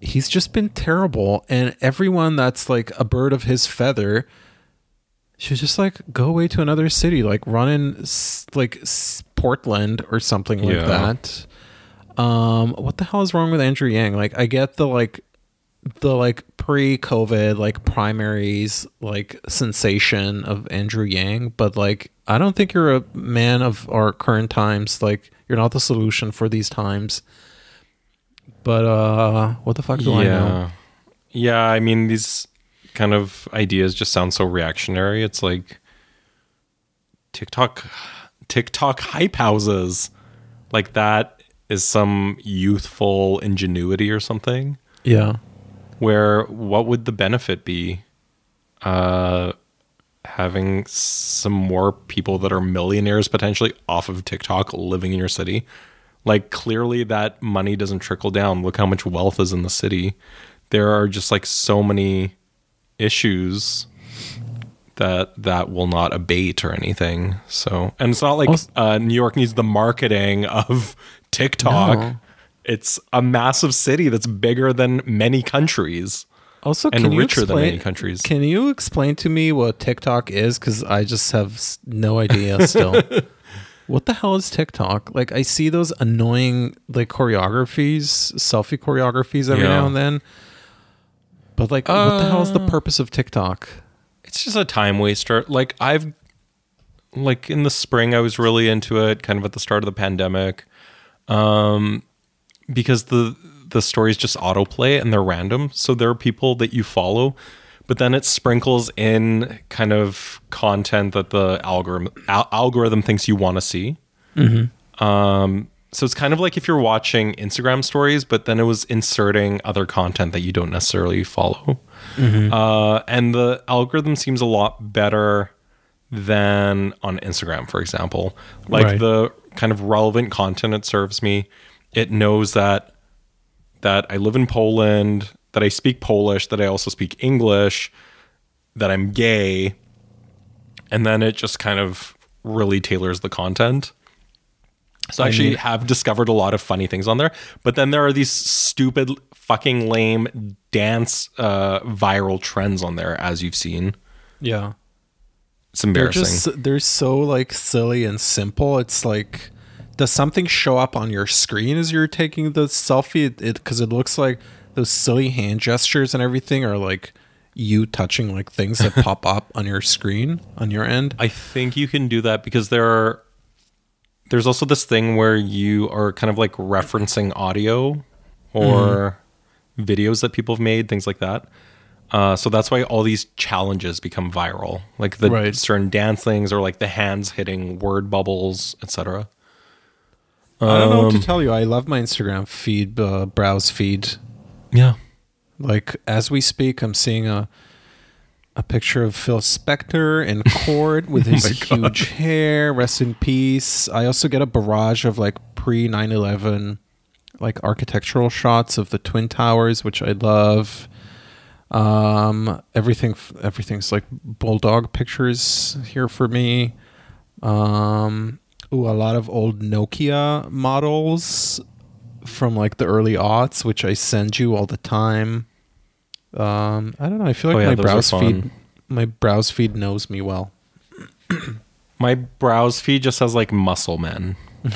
He's just been terrible, and everyone that's like a bird of his feather should just like go away to another city, like run in like Portland or something like Yeah. that. Um, what the hell is wrong with Andrew Yang? Like, I get the like the like pre-COVID like primaries like sensation of Andrew Yang, but like I don't think you're a man of our current times. Like, you're not the solution for these times. But uh, what the fuck do I know? yeah, yeah. I mean, these kind of ideas just sound so reactionary. It's like TikTok, TikTok hype houses, like that is some youthful ingenuity or something. Yeah. Where what would the benefit be uh having some more people that are millionaires potentially off of TikTok living in your city? Like clearly that money doesn't trickle down. Look how much wealth is in the city. There are just like so many issues that that will not abate or anything. So and it's not like uh, New York needs the marketing of TikTok. No. It's a massive city that's bigger than many countries Also, and can you richer than explain, many countries. Can you explain to me what TikTok is? Because I just have no idea still. what the hell is TikTok? Like, I see those annoying like choreographies, selfie choreographies every Yeah. now and then. But like, what the hell is the Uh, purpose of TikTok? it's just a time waster. Like I've like in the spring I was really into it kind of at the start of the pandemic. Um because the the stories just autoplay and they're random. So there are people that you follow, but then it sprinkles in kind of content that the algorithm al- algorithm thinks you want to see. Um so it's kind of like if you're watching Instagram stories, but then it was inserting other content that you don't necessarily follow. Uh, and the algorithm seems a lot better than on Instagram, for example. Like Right. the kind of relevant content it serves me, it knows that that I live in Poland, that I speak Polish, that I also speak English, that I'm gay, and then it just kind of really tailors the content. So I actually have discovered a lot of funny things on there, but then there are these stupid, fucking lame dance uh, viral trends on there, as you've seen. Yeah. It's They're embarrassing. just they're so like silly and simple. It's like does something show up on your screen as you're taking the selfie? It because it, looks like those silly hand gestures and everything are like you touching like things that pop up on your screen on your end. I think you can do that because there are there's also this thing where you are kind of like referencing audio or videos that people have made, things like that. Uh, so that's why all these challenges become viral, like the Right. certain dance things or like the hands hitting word bubbles, etc. I don't know Um, what to tell you. I love my Instagram feed, uh, browse feed. Yeah, Like as we speak, I'm seeing a a picture of Phil Spector in court with his Oh huge hair. Rest in peace. I also get a barrage of like pre 9/11 like architectural shots of the twin towers, which I love. Um, everything everything's like bulldog pictures here for me. Um, ooh, a lot of old Nokia models from like the early aughts, which I send you all the time. Um, I don't know. I feel like Oh, yeah, my browse feed, my browse feed knows me well. my browse feed just has like muscle men.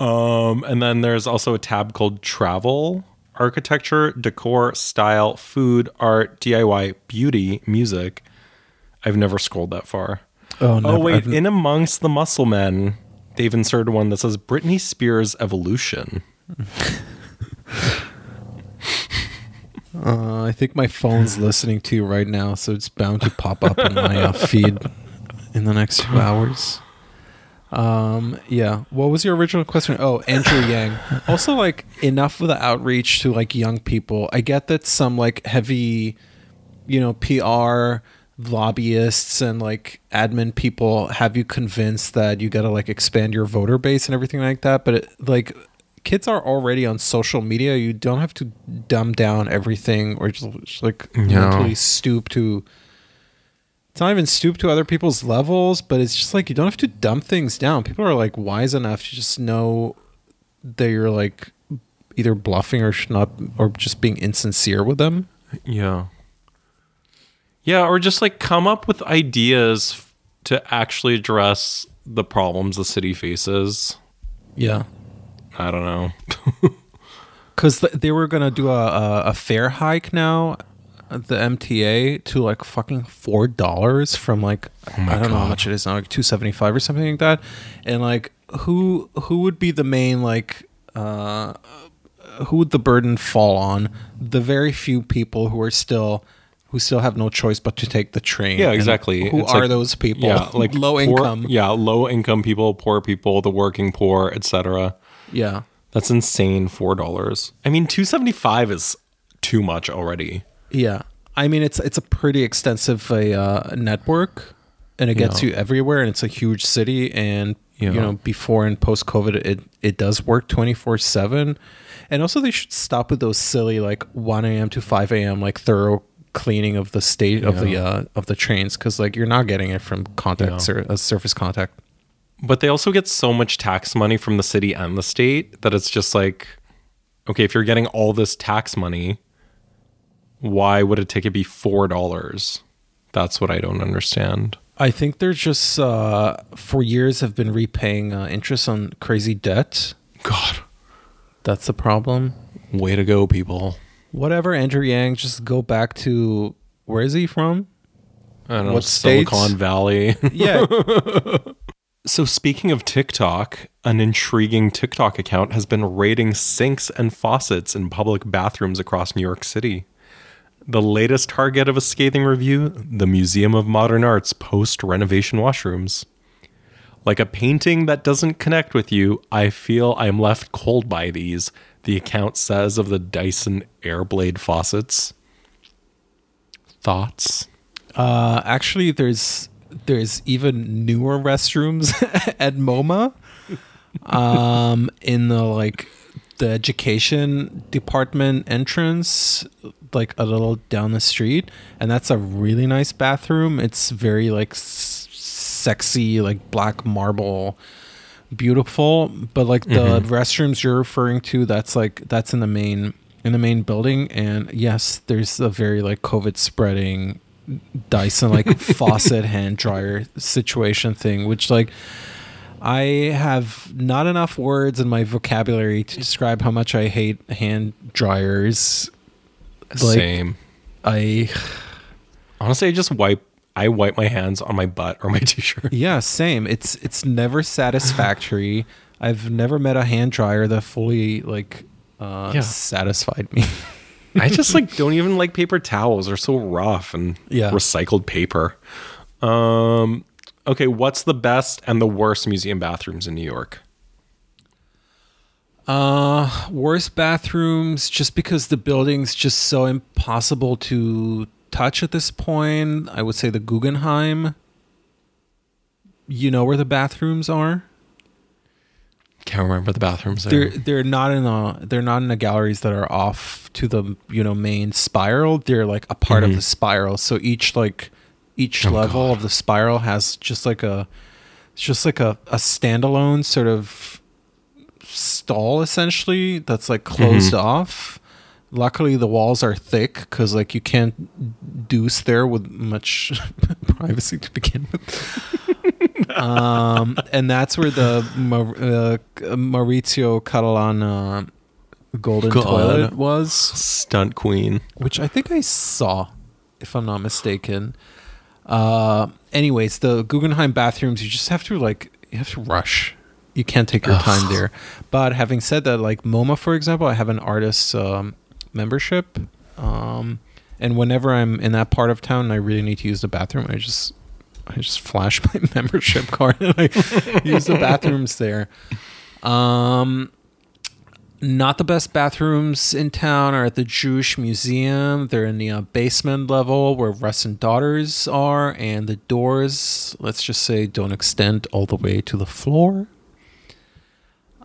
um, and then there's also a tab called travel, architecture, decor, style, food, art, DIY, beauty, music. I've never scrolled that far. Oh, Oh wait, I've- in amongst the muscle men, they've inserted one that says Britney Spears evolution. Uh, I think my phone's listening to you right now, so it's bound to pop up in my uh, feed in the next two hours. Um, yeah. What was your original question? Oh, Andrew Yang. Also, like enough of the outreach to like young people. I get that some like heavy, you know, PR lobbyists and like admin people have you convinced that you got to like expand your voter base and everything like that. But it, like kids are already on social media. You don't have to dumb down everything or just, just, like Yeah. mentally stoop to. It's not even stoop to other people's levels, but it's just like you don't have to dumb things down. People are like wise enough to just know that you're like either bluffing or not, or just being insincere with them. Yeah. Yeah, or just like come up with ideas to actually address the problems the city faces. Yeah. I don't know. because th- they were gonna do a, a a fare hike now, the MTA to like fucking four dollars from like Oh I don't know how much it is now, like two seventy five or something like that, and like who who would be the main like uh who would the burden fall on? The very few people who are still who still have no choice but to take the train. Yeah, And exactly. Who It's are like- those people? Yeah, like low poor- income. Yeah, low income people, poor people, the working poor, etc. yeah. That's insane. Four dollars. I mean, two seventy five is too much already. Yeah, I mean it's it's a pretty extensive uh, network, and it gets Yeah. you everywhere, and it's a huge city, and Yeah. you know before and post COVID, it it does work twenty four seven, and also they should stop with those silly like one a.m. to five a.m. like thorough cleaning of the state of the uh, of the trains because like you're not getting it from contact Yeah. sur- uh, surface contact. But they also get so much tax money from the city and the state that it's just like, okay, if you're getting all this tax money, why would a ticket be four dollars? That's what I don't understand. I think they're just uh, for years have been repaying uh, interest on crazy debt. God, That's the problem. way to go, people. Whatever Andrew Yang, just go back to where is he from? I don't know, What states? Silicon Valley. Yeah, so speaking of TikTok, an intriguing TikTok account has been raiding sinks and faucets in public bathrooms across New York City. The latest target of a scathing review, the Museum of Modern Art's post renovation washrooms. Like a painting that doesn't connect with you, I feel I am left cold by these, the account says of the Dyson Airblade faucets. Thoughts? uh, actually, there's there's even newer restrooms at MoMA, um, in the like the education department entrance, like a little down the street, and that's a really nice bathroom. It's very like s- sexy, like black marble. Beautiful but like the mm-hmm. restrooms you're referring to that's like that's in the main in the main building. And yes there's a very like covid spreading dyson like faucet hand dryer situation thing which like i have not enough words in my vocabulary to describe how much i hate hand dryers. Like- Same. i Honestly, I just wipe I wipe my hands on my butt or my t-shirt. Yeah, same. It's it's never satisfactory. I've never met a hand dryer that fully like uh, Yeah. satisfied me. I just like don't even like paper towels. They're so rough and Yeah. recycled paper. Um okay, what's the best and the worst museum bathrooms in New York? Uh, worst bathrooms, just because the building's just so impossible to touch at this point. I would say the Guggenheim. You know where the bathrooms are? Can't remember the bathrooms. They're they're not in the they're not in the galleries that are off to the you know main spiral. They're like a part of the spiral. So each like each Mm-hmm. Oh, level God. of the spiral has just like a it's just like a, a standalone sort of stall essentially that's like closed Mm-hmm. off. Luckily the walls are thick because like you can't deuce there with much privacy to begin with. um, and that's where the uh, Maurizio Cattelan uh, golden God. toilet was, Stunt queen. which I think I saw, if I'm not mistaken. Uh, anyways, the Guggenheim bathrooms, you just have to like you have to rush. You can't take your time Ugh. there. But having said that, like MoMA, for example, I have an artist um, membership, um, and whenever I'm in that part of town, and I really need to use the bathroom. I just I just flash my membership card and I use the bathrooms there. Um, not the best bathrooms in town are at the Jewish Museum. They're in the uh, basement level where Russ and Daughters are, and the doors, let's just say, don't extend all the way to the floor.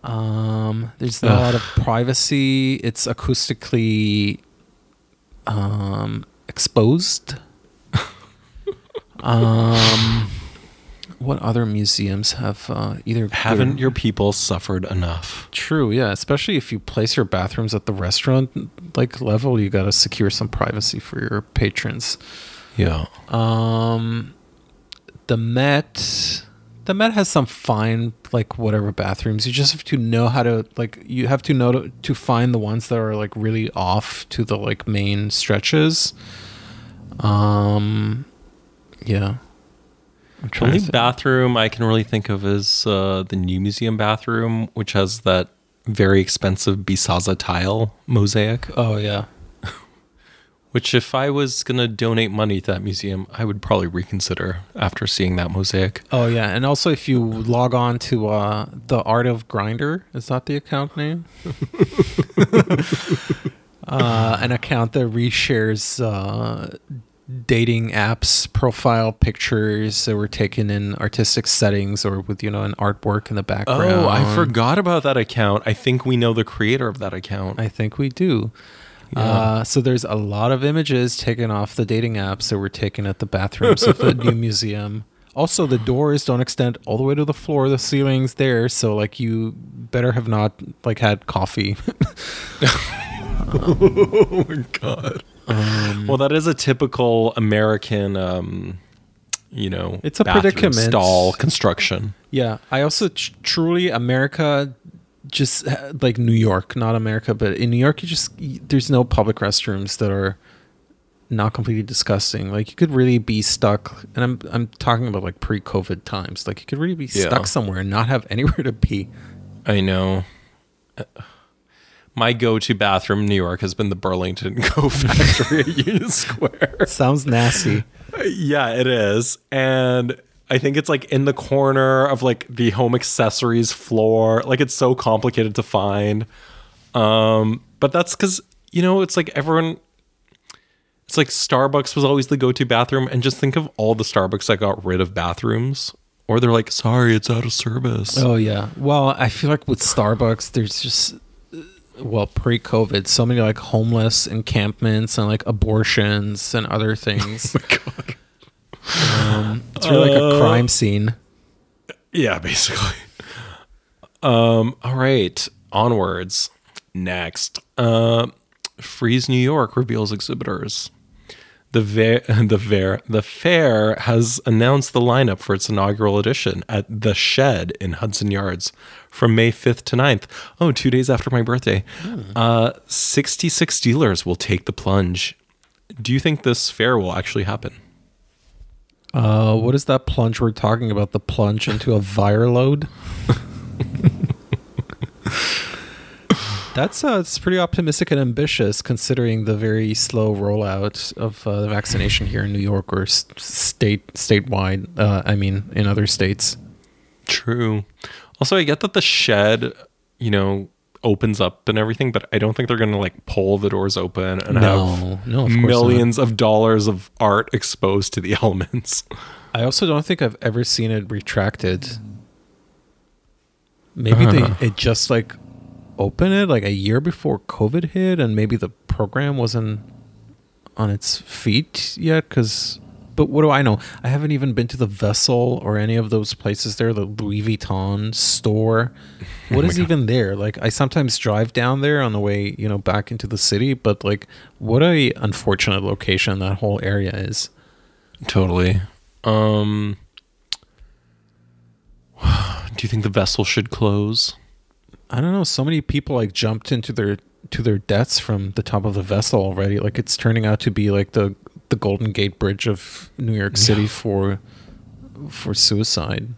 Um, there's not a lot of privacy. It's acoustically um, exposed. um, what other museums have uh, either Haven't your people suffered enough? True, yeah. Especially if you place your bathrooms at the restaurant like level, you got to secure some privacy for your patrons. Yeah. Um, the Met, the Met has some fine like whatever bathrooms. You just have to know how to like. You have to know to, to find the ones that are like really off to the like main stretches. Um, yeah. The only bathroom I can really think of is uh, the new museum bathroom, which has that very expensive Bisazza tile mosaic. Oh yeah. Which, if I was gonna donate money to that museum, I would probably reconsider after seeing that mosaic. Oh yeah, and also if you log on to uh, the Art of Grindr, is that the account name? uh, an account that reshares uh, dating apps profile pictures that were taken in artistic settings or with you know an artwork in the background. Oh, I forgot about that account. I think we know the creator of that account. I think we do. Uh, so there's a lot of images taken off the dating apps that were taken at the bathrooms of the new museum. Also, the doors don't extend all the way to the floor. The ceiling's there, so like you better have not like had coffee. oh my god. well, that is a typical American, um, you know, It's a predicament. stall construction. yeah, I also tr- truly America, just uh, like New York, not America, but in New York, you just there's no public restrooms that are not completely disgusting. Like you could really be stuck, and I'm I'm talking about like pre-COVID times. Like you could really be Yeah. stuck somewhere and not have anywhere to be. I know. My go-to bathroom in New York has been the Burlington Co factory at Union Square. Sounds nasty. yeah, it is, and I think it's like in the corner of like the home accessories floor. Like it's so complicated to find. Um, but that's because you know it's like everyone. It's like Starbucks was always the go-to bathroom, and just think of all the Starbucks that got rid of bathrooms, or they're like, "Sorry, it's out of service." Oh yeah. Well, I feel like with Starbucks, there's just well pre-COVID, so many like homeless encampments and like abortions and other things. God. Um, it's really like a Uh, crime scene. Yeah, basically. Um, all right, onwards. Next, uh, Frieze New York reveals exhibitors. The ver- the ver- the fair has announced the lineup for its inaugural edition at the Shed in Hudson Yards from May 5th to 9th. Oh, two days after my birthday. Uh, 66 dealers will take the plunge. Do you think this fair will actually happen? Uh, what is that plunge we're talking about? The plunge into a vire load? That's uh, it's pretty optimistic and ambitious considering the very slow rollout of uh, the vaccination here in New York or s- state statewide. Uh, I mean, in other states. True. Also, I get that the shed, you know, opens up and everything, but I don't think they're going to like pull the doors open and No, have no, of course not. millions of dollars of art exposed to the elements. I also don't think I've ever seen it retracted. Maybe Uh-huh. they it just like opened it like a year before COVID hit, and maybe the program wasn't on its feet yet. Because, but what do I know? I haven't even been to the Vessel or any of those places there. The Louis Vuitton store. Oh What is even there? Like I sometimes drive down there on the way, you know, back into the city. But like, what a unfortunate location that whole area is. Totally. Um Do you think the vessel should close? I don't know. So many people like jumped into their to their deaths from the top of the vessel already. Like it's turning out to be like the the Golden Gate Bridge of New York City Yeah. for for suicide.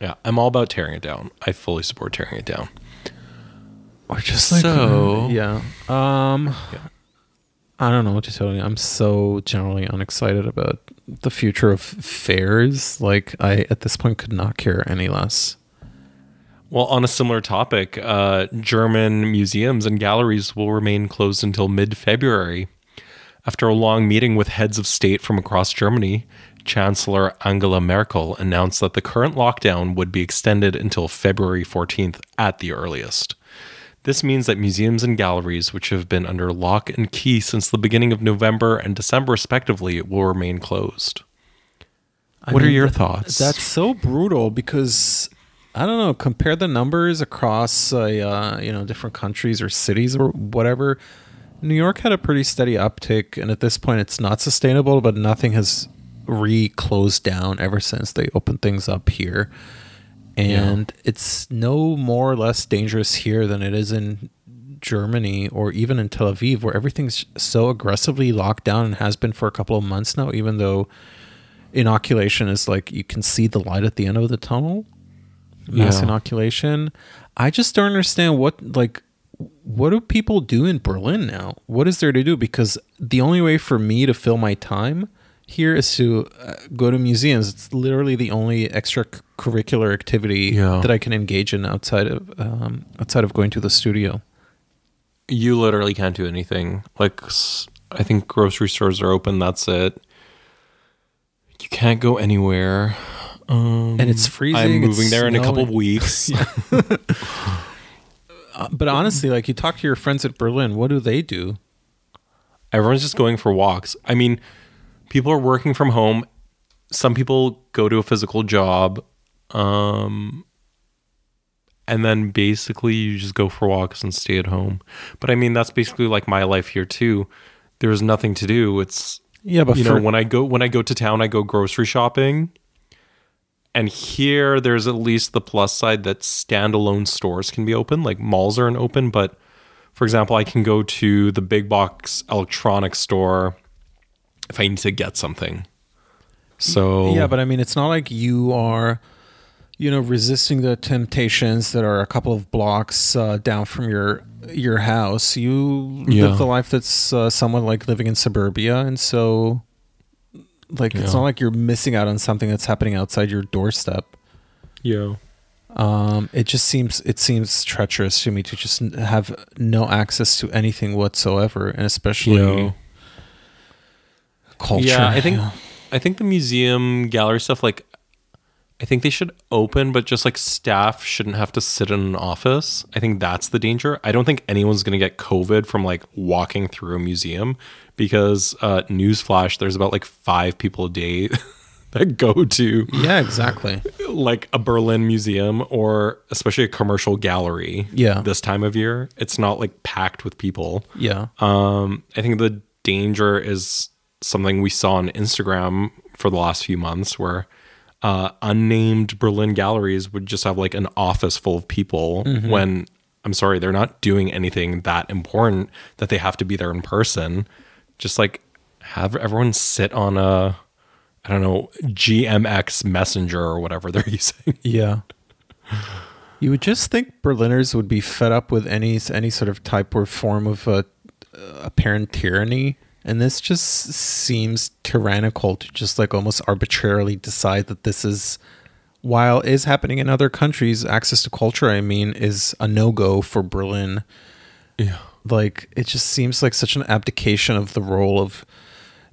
Yeah, I'm all about tearing it down. I fully support tearing it down. Or just So- uh, yeah. Um Yeah. I don't know what to tell you. I'm so generally unexcited about the future of fairs. Like I at this point could not care any less. Well, on a similar topic, uh, German museums and galleries will remain closed until mid February. After a long meeting with heads of state from across Germany, Chancellor Angela Merkel announced that the current lockdown would be extended until February 14th at the earliest. This means that museums and galleries, which have been under lock and key since the beginning of November and December respectively, will remain closed. I What are your thoughts? That's so brutal because I don't know. Compare the numbers across, uh, uh, you know, different countries or cities or whatever. New York had a pretty steady uptick, and at this point, it's not sustainable. But nothing has re-closed down ever since they opened things up here, and it's no more or less dangerous here than it is in Germany or even in Tel Aviv, where everything's so aggressively locked down and has been for a couple of months now. Even though inoculation is like you can see the light at the end of the tunnel mass Yeah. inoculation i just don't understand what like what do people do in berlin now what is there to do because the only way for me to fill my time here is to uh, go to museums it's literally the only extracurricular activity Yeah. that i can engage in outside of um, outside of going to the studio you literally can't do anything. Like, I think grocery stores are open. That's it. You can't go anywhere. Um, and it's freezing I'm moving there in a couple of weeks. Uh, but honestly like you talk to your friends at berlin what do they do Everyone's just going for walks. I mean, people are working from home. Some people go to a physical job. Um, and then basically you just go for walks and stay at home. But I mean, that's basically like my life here too. There's nothing to do. It's yeah but you for, know when i go when i go to town i go grocery shopping and here there's at least the plus side that standalone stores can be open like malls aren't open but for example i can go to the big box electronics store if i need to get something so Yeah, but I mean, it's not like you are, you know, resisting the temptations that are a couple of blocks uh, down from your your house. You Yeah. live the life that's uh, somewhat like living in suburbia, and so, like, it's not like you're missing out on something that's happening outside your doorstep. yeah Um, it just seems it seems treacherous to me to just n- have no access to anything whatsoever, and especially Yeah. culture. Yeah, I think I think the museum gallery stuff like I think they should open, but just like staff shouldn't have to sit in an office. I think that's the danger. I don't think anyone's going to get COVID from like walking through a museum because, uh, newsflash, there's about like five people a day that go to Yeah, exactly. like a Berlin museum or especially a commercial gallery. Yeah. This time of year, it's not like packed with people. Yeah. Um, I think the danger is something we saw on Instagram for the last few months where uh, unnamed Berlin galleries would just have like an office full of people when I'm sorry, they're not doing anything that important that they have to be there in person. Just like have everyone sit on a I don't know, GMX Messenger or whatever they're using. Yeah. You would just think Berliners would be fed up with any any sort of type or form of uh, apparent tyranny, and this just seems tyrannical to just like almost arbitrarily decide that this is, while is happening in other countries, access to culture. I mean, is a no go for Berlin. Yeah. Like it just seems like such an abdication of the role of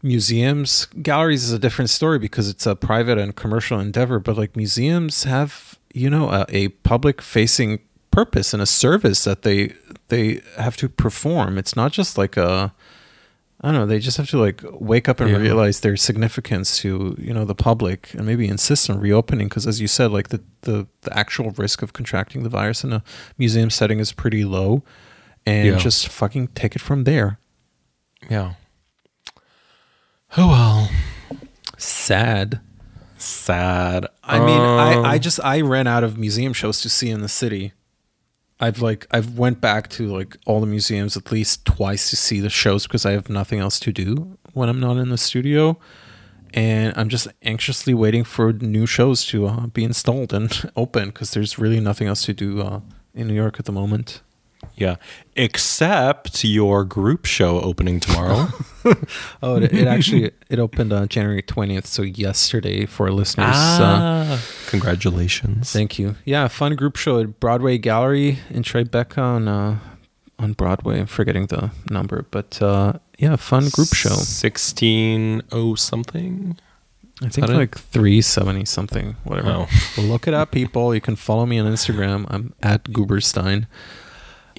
museums. Galleries is a different story because it's a private and commercial endeavor, but like museums have you know a, a public facing purpose and a service that they they have to perform it's not just like a i don't know they just have to like wake up and Yeah. realize their significance to you know the public and maybe insist on reopening because as you said like the, the the actual risk of contracting the virus in a museum setting is pretty low and Yeah. just fucking take it from there Yeah. Oh well. sad Sad. I mean, Um, I, I just I ran out of museum shows to see in the city. I've like I've went back to like all the museums at least twice to see the shows because I have nothing else to do when I'm not in the studio, and I'm just anxiously waiting for new shows to uh, be installed and open because there's really nothing else to do uh, in New York at the moment. Yeah. Except your group show opening tomorrow. Oh, it, it actually it opened on January 20th, so yesterday for listeners. Uh, ah. Congratulations. Thank you. Yeah, fun group show at Broadway Gallery in Tribeca on uh, on Broadway. I'm forgetting the number, but uh, yeah, fun group show. 16 oh something. I think it? like three seventy something, whatever. Oh. Well, look it up, people. You can follow me on Instagram. I'm at Gooberstein.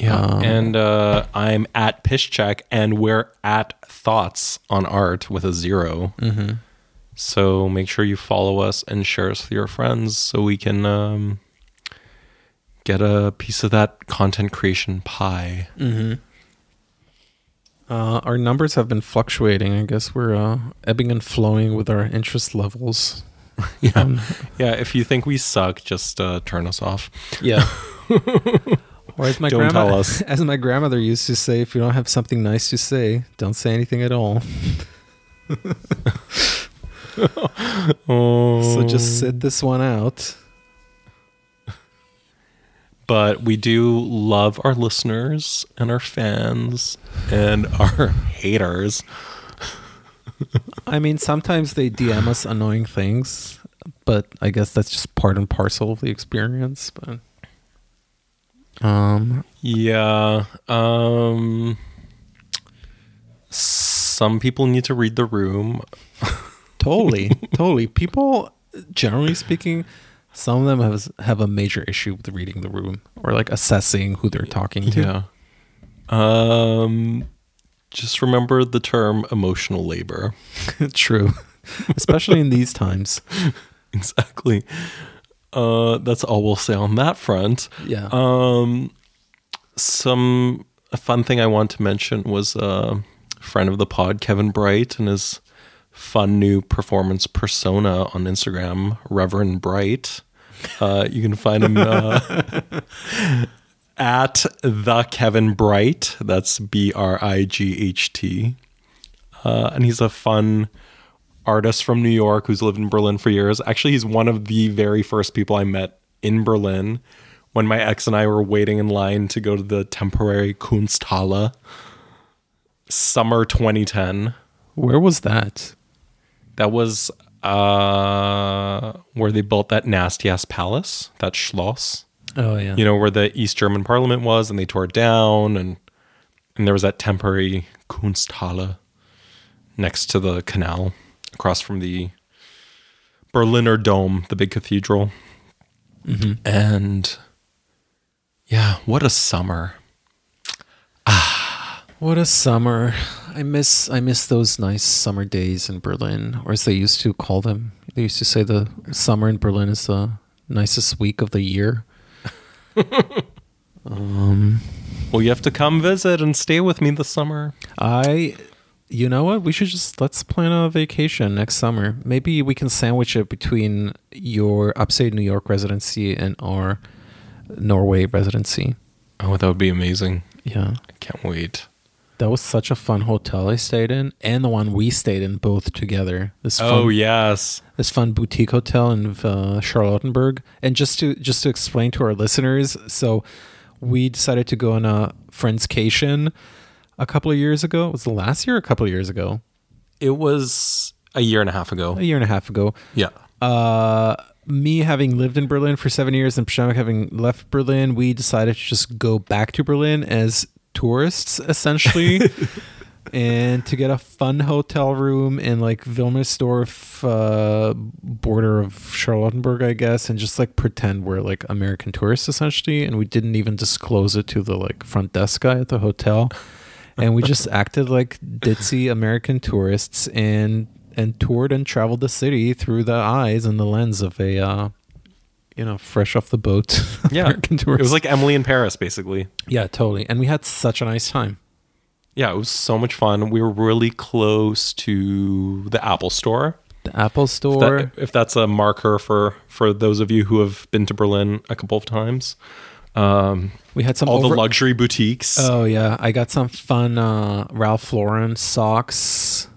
Yeah. Um, and uh, I'm at Pishcheck and we're at Thoughts on Art with a 0 Mm-hmm. So make sure you follow us and share us with your friends so we can um, get a piece of that content creation pie. Mm-hmm. Uh, our numbers have been fluctuating. I guess we're uh, ebbing and flowing with our interest levels. Yeah. Um, Yeah. If you think we suck, just uh, turn us off. Yeah. or as my Don't grandma, tell us. as my grandmother used to say, if you don't have something nice to say, don't say anything at all. Oh. So just sit this one out. but we do love our listeners and our fans and our haters. I mean, sometimes they DM us annoying things, but I guess that's just part and parcel of the experience. But um, Yeah. Um some people need to read the room. totally, totally. People, generally speaking, some of them have have a major issue with reading the room or like assessing who they're talking to. Yeah. Um just remember the term emotional labor. True, especially in these times. Exactly. Uh that's all we'll say on that front. Yeah. Um, some a fun thing I want to mention was a friend of the pod, Kevin Bright, and his fun new performance persona on Instagram, Reverend Bright. Uh, you can find him uh, at the Kevin Bright. That's B R I G H T, uh, and he's a fun artist from New York who's lived in Berlin for years. Actually, he's one of the very first people I met in Berlin when my ex and I were waiting in line to go to the temporary Kunsthalle. Summer 2010. Where was that? That was uh, where they built that nasty ass palace, that Schloss. Oh yeah. You know where the East German Parliament was, and they tore it down, and and there was that temporary Kunsthalle next to the canal, across from the Berliner Dome, the big cathedral. And yeah, what a summer! Ah, what a summer. I miss I miss those nice summer days in Berlin, or as they used to call them. They used to say the summer in Berlin is the nicest week of the year. um Well, you have to come visit and stay with me this summer. I you know what? We should just let's plan a vacation next summer. Maybe we can sandwich it between your upstate New York residency and our Norway residency. Oh, that would be amazing. Yeah. I can't wait. That was such a fun hotel I stayed in, and the one we stayed in both together. This fun, Oh yes. this fun boutique hotel in uh, Charlottenburg. And just to just to explain to our listeners, so we decided to go on a friendscation a couple of years ago. Was the last year? A couple of years ago, It was a year and a half ago. a year and a half ago. Yeah. uh, me having lived in Berlin for seven years and Przemek having left Berlin, we decided to just go back to Berlin as tourists, essentially, and to get a fun hotel room in like Wilmersdorf, uh, border of Charlottenburg, I guess, and just like pretend we're like American tourists, essentially. And we didn't even disclose it to the like front desk guy at the hotel. And we just acted like ditzy American tourists and and toured and traveled the city through the eyes and the lens of a uh, you know fresh off the boat Yeah. American tourist. It was like Emily in Paris, basically. yeah, totally. And we had such a nice time. Yeah, it was so much fun. We were really close to the Apple Store. The Apple Store. That, if that's a marker for for those of you who have been to Berlin a couple of times, um, we had some all over- the luxury boutiques. Oh yeah, I got some fun uh, Ralph Lauren socks.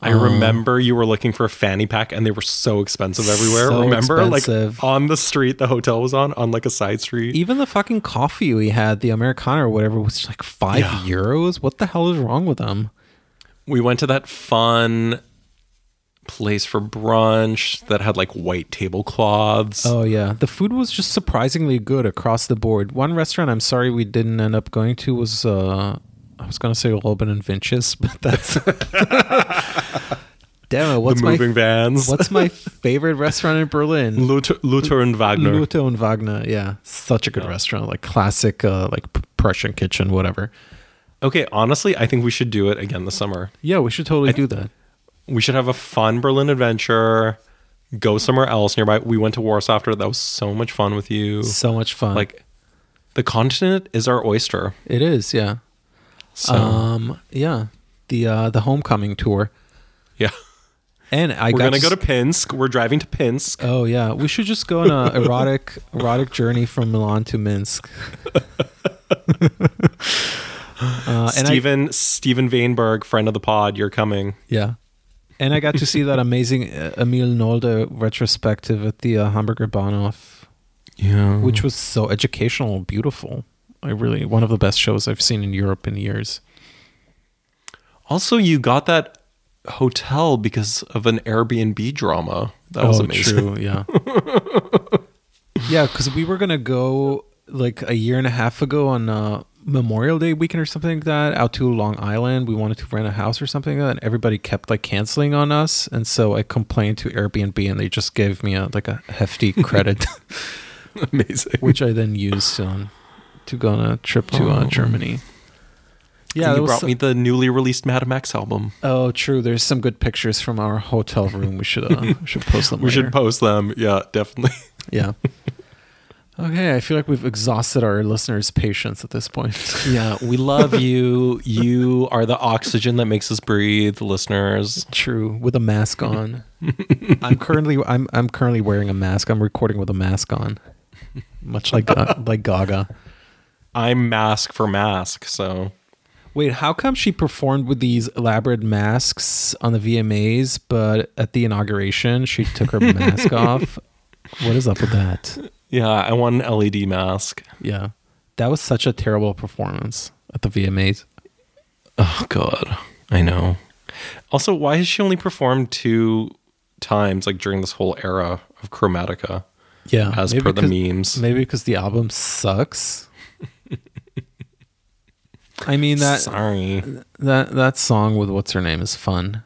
I remember you were looking for a fanny pack, and they were so expensive everywhere. So remember, expensive. like on the street the hotel was on, on like a side street. Even the fucking coffee we had, the Americano or whatever, was like five Yeah. euros. What the hell is wrong with them? We went to that fun place for brunch that had like white tablecloths. Oh yeah, the food was just surprisingly good across the board. One restaurant I'm sorry we didn't end up going to was uh I was gonna say Loben and Vinches, but that's damn it. What's the my moving vans. what's my favorite restaurant in Berlin? Luther, Luther and Wagner. Luto and Wagner. Yeah, such a good restaurant, like classic, uh, like Prussian kitchen, whatever. Okay, honestly, I think we should do it again this summer. Yeah, we should totally do that. We should have a fun Berlin adventure. Go somewhere else nearby. We went to Warsaw after. That was so much fun with you. So much fun. Like, the continent is our oyster. it is. Yeah. So Um. Yeah. The uh the homecoming tour, yeah, and I we're gonna to go to Pinsk. We're driving to Pinsk. Oh yeah, we should just go on a erotic erotic journey from Milan to Minsk. uh, and I, Steven Steven Vainberg, friend of the pod, you're coming. yeah, and I got to see that amazing uh, Emil Nolde retrospective at the uh, Hamburger Bahnhof, Yeah, which was so educational, beautiful. I really one of the best shows I've seen in Europe in years. also you got that hotel because of an Airbnb drama. That was amazing. Oh, True, yeah, yeah, because we were gonna go like a year and a half ago on uh, Memorial Day weekend or something like that out to Long Island. We wanted to rent a house or something like that. And everybody kept like canceling on us, and so I complained to Airbnb, and they just gave me a like a hefty credit, amazing. which I then used on to go on a trip to uh, Oh. Germany. Yeah, that you brought so- me the newly released Madame X album. Oh, true. There's some good pictures from our hotel room. We should uh, we should post them. We later. should post them. Yeah, definitely. Yeah. Okay, I feel like we've exhausted our listeners' patience at this point. Yeah, we love you. You are the oxygen that makes us breathe, listeners. True, with a mask on. I'm currently I'm I'm currently wearing a mask. I'm recording with a mask on, much like uh, like Gaga. I'm mask for mask, so Wait, how come she performed with these elaborate masks on the VMAs, but at the inauguration she took her mask off? What is up with that? Yeah, I want an LED mask. Yeah, that was such a terrible performance at the VMAs. Oh god, I know. Also, why has she only performed two times, like during this whole era of Chromatica, Yeah, as per the memes? Maybe because the album sucks. I mean that Sorry. that that song with what's her name is fun,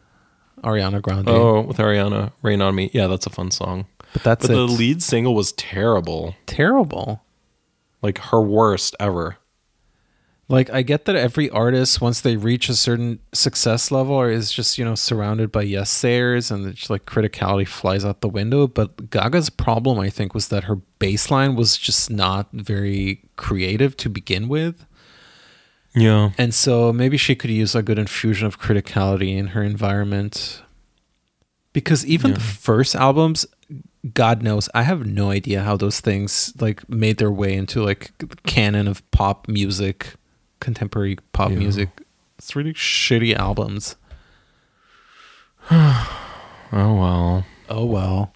Ariana Grande. Oh, with Ariana, "Rain on Me." Yeah, that's a fun song. But that's But it. the lead single was terrible, terrible. like her worst ever. Like I get that every artist once they reach a certain success level or is just you know surrounded by yes sayers and it's like criticality flies out the window. But Gaga's problem I think was that her baseline was just not very creative to begin with. Yeah, And so maybe she could use a good infusion of criticality in her environment. Because even the first albums, God knows, I have no idea how those things like made their way into like canon of pop music contemporary pop Yeah. music. It's really shitty albums. Oh well. Oh well.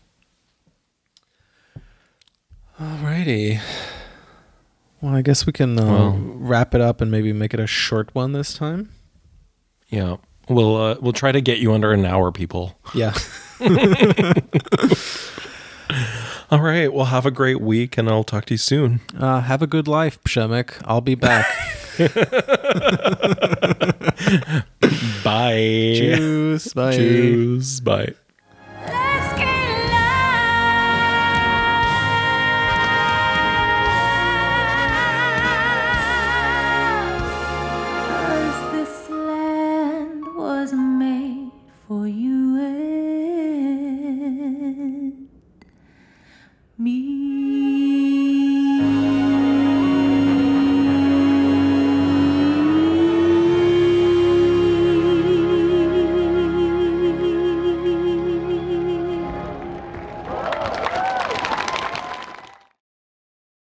Alrighty. Well, I guess we can uh, Well- wrap it up and maybe make it a short one this time. Yeah. We'll uh, we'll try to get you under an hour, people. Yeah. All right. Well, have a great week, and I'll talk to you soon. Uh, have a good life, Przemek. I'll be back. Bye. Cheers. Bye. Cheers. Bye.